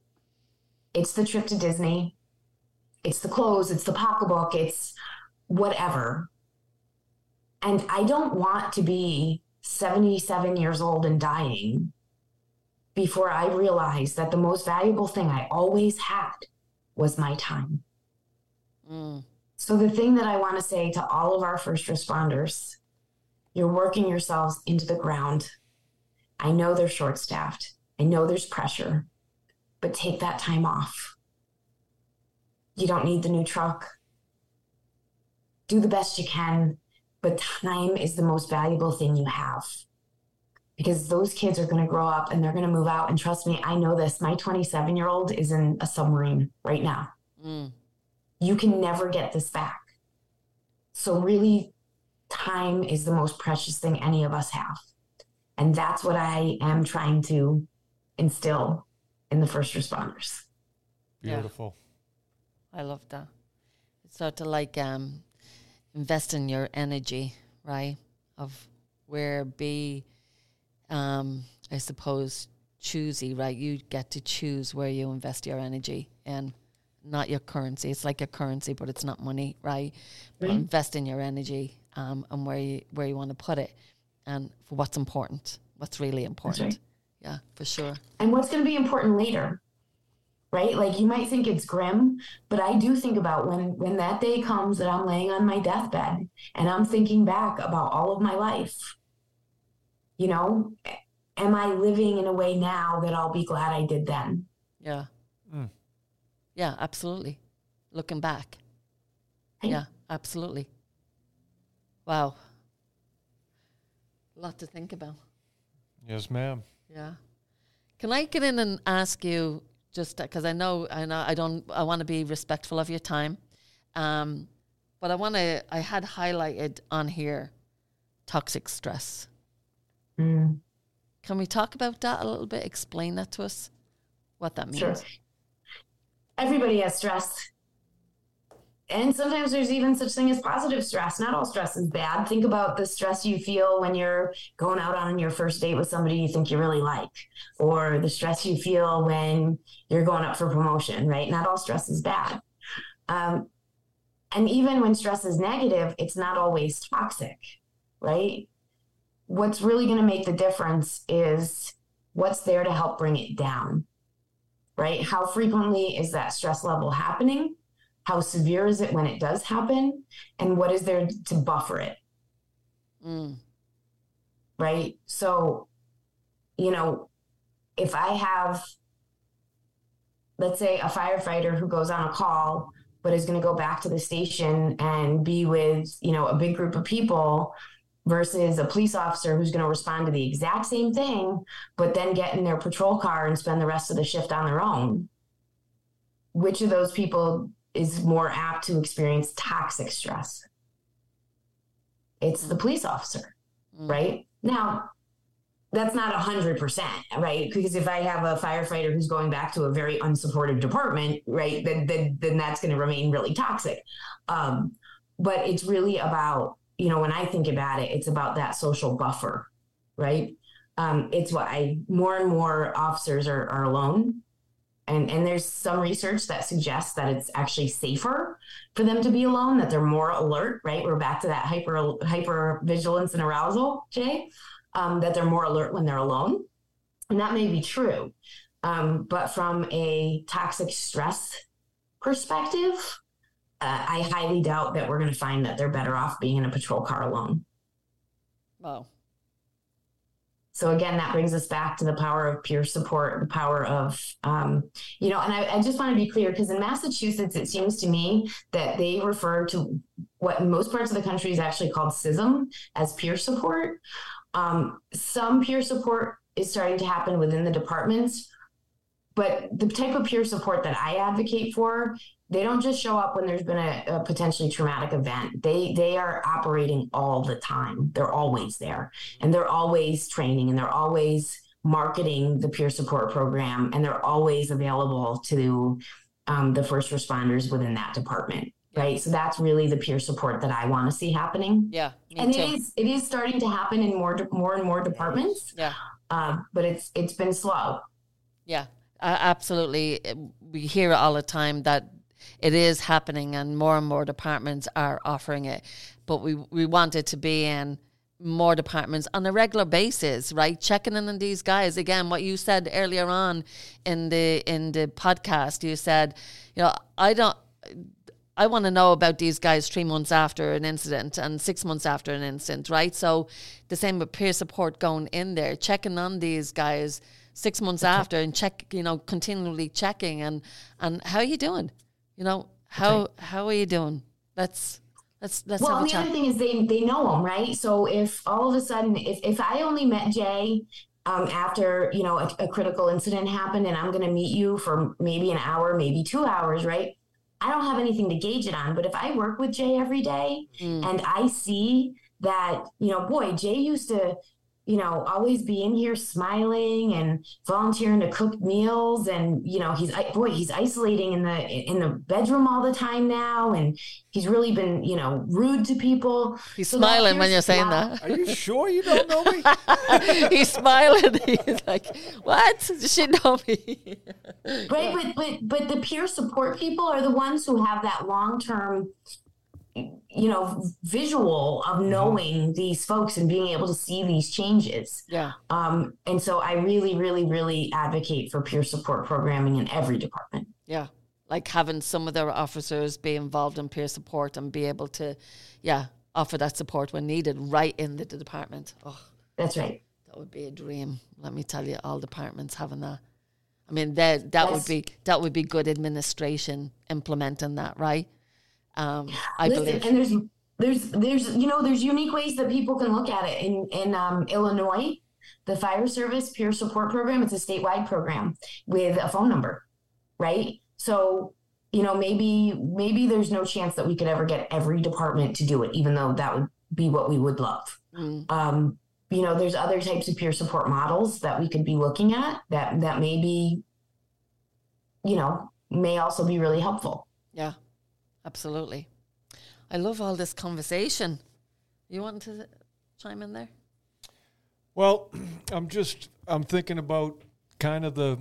it's the trip to Disney, it's the clothes, it's the pocketbook, it's whatever. And I don't want to be 77 years old and dying before I realize that the most valuable thing I always had was my time. Mm. So, the thing that I want to say to all of our first responders you're working yourselves into the ground. I know they're short staffed, I know there's pressure, but take that time off. You don't need the new truck. Do the best you can, but time is the most valuable thing you have because those kids are going to grow up and they're going to move out. And trust me, I know this. My 27 year old is in a submarine right now. Mm you can never get this back. So, really, time is the most precious thing any of us have. And that's what I am trying to instill in the first responders. Beautiful. Yeah. I love that. It's So to like um, invest in your energy, right? Of where be, um, I suppose, choosy, right? You get to choose where you invest your energy and not your currency. It's like your currency, but it's not money, right? But invest in your energy um, and where you where you want to put it, and for what's important, what's really important. Right. Yeah, for sure. And what's going to be important later, right? Like you might think it's grim, but I do think about when when that day comes that I'm laying on my deathbed and I'm thinking back about all of my life. You know, am I living in a way now that I'll be glad I did then? Yeah. Yeah, absolutely. Looking back. Yeah, absolutely. Wow. A lot to think about. Yes, ma'am. Yeah. Can I get in and ask you just because I know I know I don't I want to be respectful of your time, um, but I want to I had highlighted on here toxic stress. Mm. Can we talk about that a little bit? Explain that to us, what that means. Sure. Everybody has stress. And sometimes there's even such thing as positive stress. Not all stress is bad. Think about the stress you feel when you're going out on your first date with somebody you think you really like, or the stress you feel when you're going up for promotion, right? Not all stress is bad. Um, and even when stress is negative, it's not always toxic, right? What's really going to make the difference is what's there to help bring it down, right? How frequently is that stress level happening? How severe is it when it does happen? And what is there to buffer it? Mm. Right. So, you know, if I have, let's say, a firefighter who goes on a call, but is going to go back to the station and be with, you know, a big group of people versus a police officer who's going to respond to the exact same thing, but then get in their patrol car and spend the rest of the shift on their own. Which of those people is more apt to experience toxic stress? It's the police officer, Mm. right? Now, that's not a hundred percent, right? Because if I have a firefighter who's going back to a very unsupportive department, right, then then, then that's going to remain really toxic. Um, but it's really about, you know, when I think about it, it's about that social buffer, right? Um, it's what I more and more officers are, are alone. And, and there's some research that suggests that it's actually safer for them to be alone, that they're more alert, right? We're back to that hyper hyper vigilance and arousal, Jay um, that they're more alert when they're alone. And that may be true. Um, but from a toxic stress perspective, uh, I highly doubt that we're going to find that they're better off being in a patrol car alone. Wow. So again, that brings us back to the power of peer support, the power of, um, you know, and I, I just want to be clear because in Massachusetts, it seems to me that they refer to what most parts of the country is actually called CISM as peer support. Um, some peer support is starting to happen within the departments, but the type of peer support that I advocate for, they don't just show up when there's been a, a potentially traumatic event. They they are operating all the time. They're always there, and they're always training, and they're always marketing the peer support program, and they're always available to um, the first responders within that department right so that's really the peer support that i want to see happening Yeah. And too. it is it is starting to happen in more more and more departments Yeah. um, but it's it's been slow Yeah, uh, absolutely. We hear it all the time that it is happening, and more and more departments are offering it. But we we want it to be in more departments on a regular basis, right? Checking in on these guys again. What you said earlier on in the in the podcast, you said, you know, I don't. I want to know about these guys three months after an incident and six months after an incident, right? So the same with peer support going in there, checking on these guys six months after and check, you know, continually checking and and how are you doing? You know, how how are you doing? Let's let's let's well the other thing is they they know him right so if all of a sudden if, if i only met jay um, after you know a, a critical incident happened and i'm going to meet you for maybe an hour maybe two hours right i don't have anything to gauge it on but if i work with jay every day Mm. and i see that you know boy jay used to you know always be in here smiling and volunteering to cook meals and you know he's boy he's isolating in the in the bedroom all the time now and he's really been you know rude to people He's So smiling when you're saying that. Are you sure you don't know me? He's smiling. He's like, "What? Does she know me?" right but but but the peer support people are the ones who have that long term you know visual of knowing these folks and being able to see these changes yeah, um, and so i really really really advocate for peer support programming in every department yeah. Like having some of their officers be involved in peer support and be able to, yeah, offer that support when needed right in the department. Oh, that's right that would be a dream. Let me tell you, all departments having that. I mean, that that would be that would be good administration implementing that, right? Um, I Listen, believe. and there's there's there's you know there's unique ways that people can look at it in in um, illinois the fire service peer support program it's a statewide program with a phone number right so you know maybe maybe there's no chance that we could ever get every department to do it even though that would be what we would love mm. um, you know there's other types of peer support models that we could be looking at that that maybe you know may also be really helpful yeah absolutely i love all this conversation you want to chime in there well i'm just i'm thinking about kind of the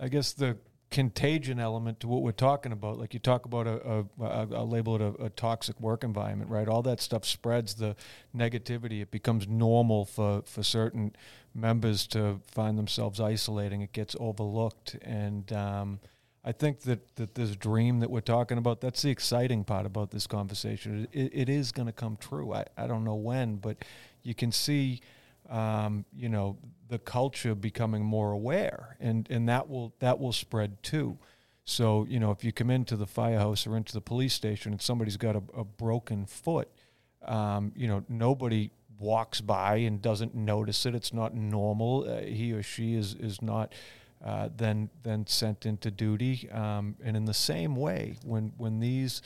i guess the contagion element to what we're talking about. Like you talk about a, I'll label it a, a, toxic work environment, right? All that stuff spreads the negativity. It becomes normal for, for certain members to find themselves isolating. It gets overlooked. And um, I think that, that this dream that we're talking about, that's the exciting part about this conversation. it, it is going to come true. I, I don't know when, but you can see – um, you know, the culture becoming more aware, and and that will that will spread too. So you know, if you come into the firehouse or into the police station and somebody's got a, a broken foot, um, you know, nobody walks by and doesn't notice it. It's not normal. Uh, he or she is is not. Uh, then then sent into duty, um, and in the same way, when when these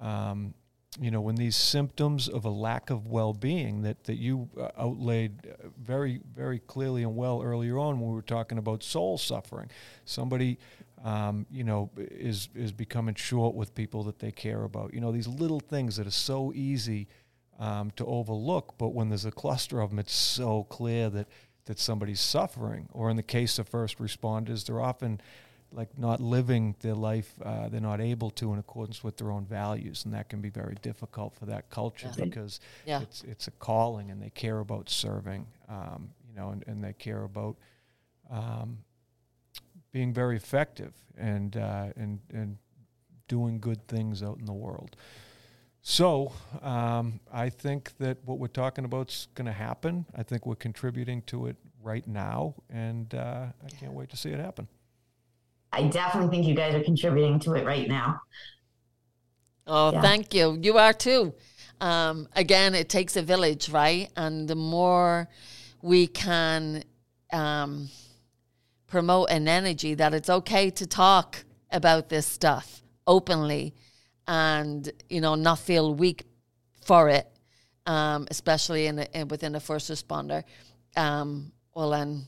um, you know, when these symptoms of a lack of well-being that, that you uh, outlaid uh, very, very clearly and well earlier on when we were talking about soul suffering, somebody, um, you know, is is becoming short with people that they care about. You know, these little things that are so easy um, to overlook, but when there's a cluster of them, it's so clear that that somebody's suffering. Or in the case of first responders, they're often like not living their life uh, they're not able to in accordance with their own values and that can be very difficult for that culture yeah. because yeah. it's it's a calling and they care about serving um, you know and, and they care about um, being very effective and uh, and and doing good things out in the world so um, I think that what we're talking about is going to happen. I think we're contributing to it right now, and uh, I can't wait to see it happen. I definitely think you guys are contributing to it right now. Oh, yeah. thank you. You are too. Um, again, it takes a village, right? And the more we can um, promote an energy that it's okay to talk about this stuff openly and, you know, not feel weak for it, um, especially in, in, within a first responder. Um, well, then,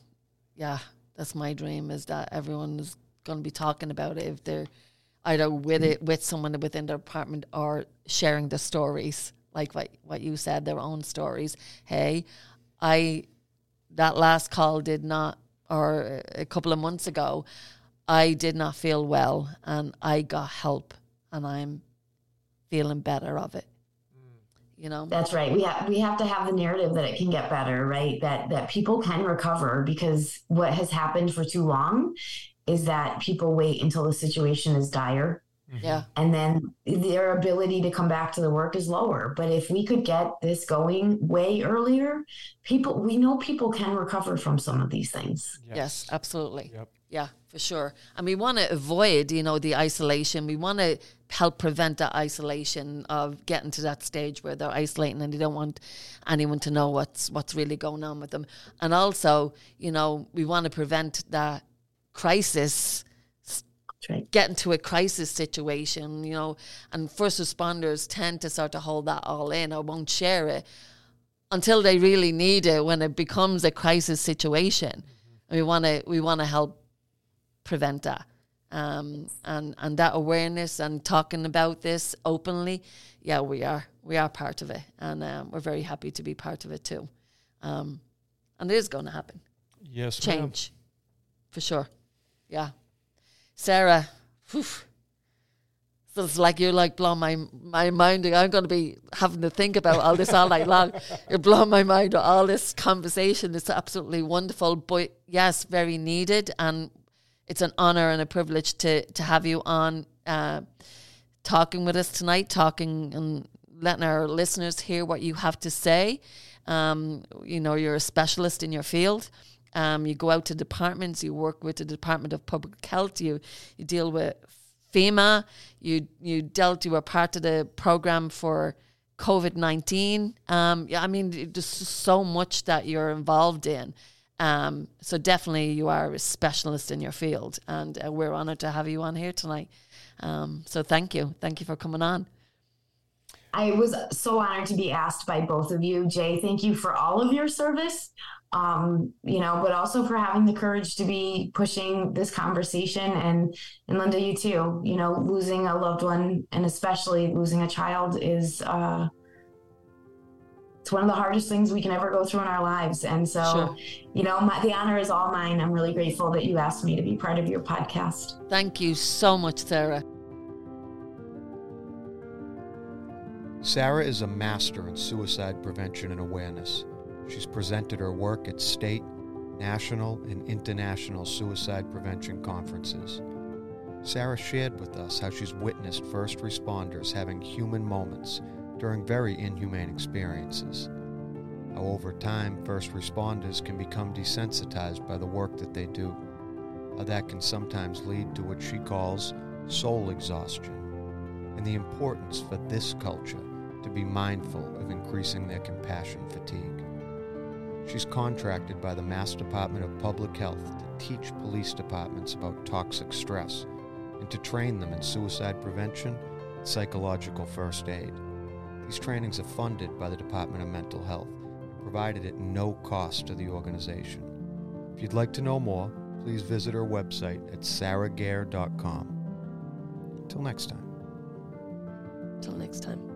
yeah, that's my dream is that everyone is going to be talking about it if they're either with it with someone within their apartment or sharing the stories like what what you said their own stories hey i that last call did not or a couple of months ago i did not feel well and i got help and i'm feeling better of it you know that's right we have we have to have the narrative that it can get better right that that people can recover because what has happened for too long is that people wait until the situation is dire. Mm-hmm. Yeah. And then their ability to come back to the work is lower. But if we could get this going way earlier, people, we know people can recover from some of these things. Yes, yes absolutely. Yep. Yeah, for sure. And we want to avoid, you know, the isolation. We want to help prevent that isolation of getting to that stage where they're isolating and they don't want anyone to know what's what's really going on with them. And also, you know, we want to prevent that crisis Right. get into a crisis situation, you know, and first responders tend to start to hold that all in or won't share it until they really need it when it becomes a crisis situation. Mm-hmm. We want to we want to help prevent that, um, and and that awareness and talking about this openly. Yeah, we are we are part of it, and um, we're very happy to be part of it too. Um, and it is going to happen. Yes, change ma'am. for sure. Yeah. Sarah, whew, so it's like you're like blowing my my mind. I'm going to be having to think about all this all night long. You're blowing my mind with all this conversation. It's absolutely wonderful, but yes, very needed, and it's an honor and a privilege to to have you on, uh, talking with us tonight, talking and letting our listeners hear what you have to say. Um, you know, you're a specialist in your field. Um, you go out to departments, you work with the Department of Public Health, you, you deal with FEMA, you you dealt, you were part of the program for COVID 19. Um, yeah, I mean, there's so much that you're involved in. Um, so definitely you are a specialist in your field, and uh, we're honored to have you on here tonight. Um, so thank you. Thank you for coming on. I was so honored to be asked by both of you. Jay, thank you for all of your service um, you know, but also for having the courage to be pushing this conversation. And and Linda, you too. You know, losing a loved one and especially losing a child is uh, it's one of the hardest things we can ever go through in our lives. And so, sure. you know, my, the honor is all mine. I'm really grateful that you asked me to be part of your podcast. Thank you so much, Sarah. Sarah is a master in suicide prevention and awareness. She's presented her work at state, national, and international suicide prevention conferences. Sarah shared with us how she's witnessed first responders having human moments during very inhumane experiences. How over time, first responders can become desensitized by the work that they do. How that can sometimes lead to what she calls soul exhaustion, and the importance for this culture to be mindful of increasing their compassion fatigue. She's contracted by the Mass Department of Public Health to teach police departments about toxic stress and to train them in suicide prevention and psychological first aid. These trainings are funded by the Department of Mental Health, and provided at no cost to the organization. If you'd like to know more, please visit our website at sarahgaer.com. Until next time. Until next time.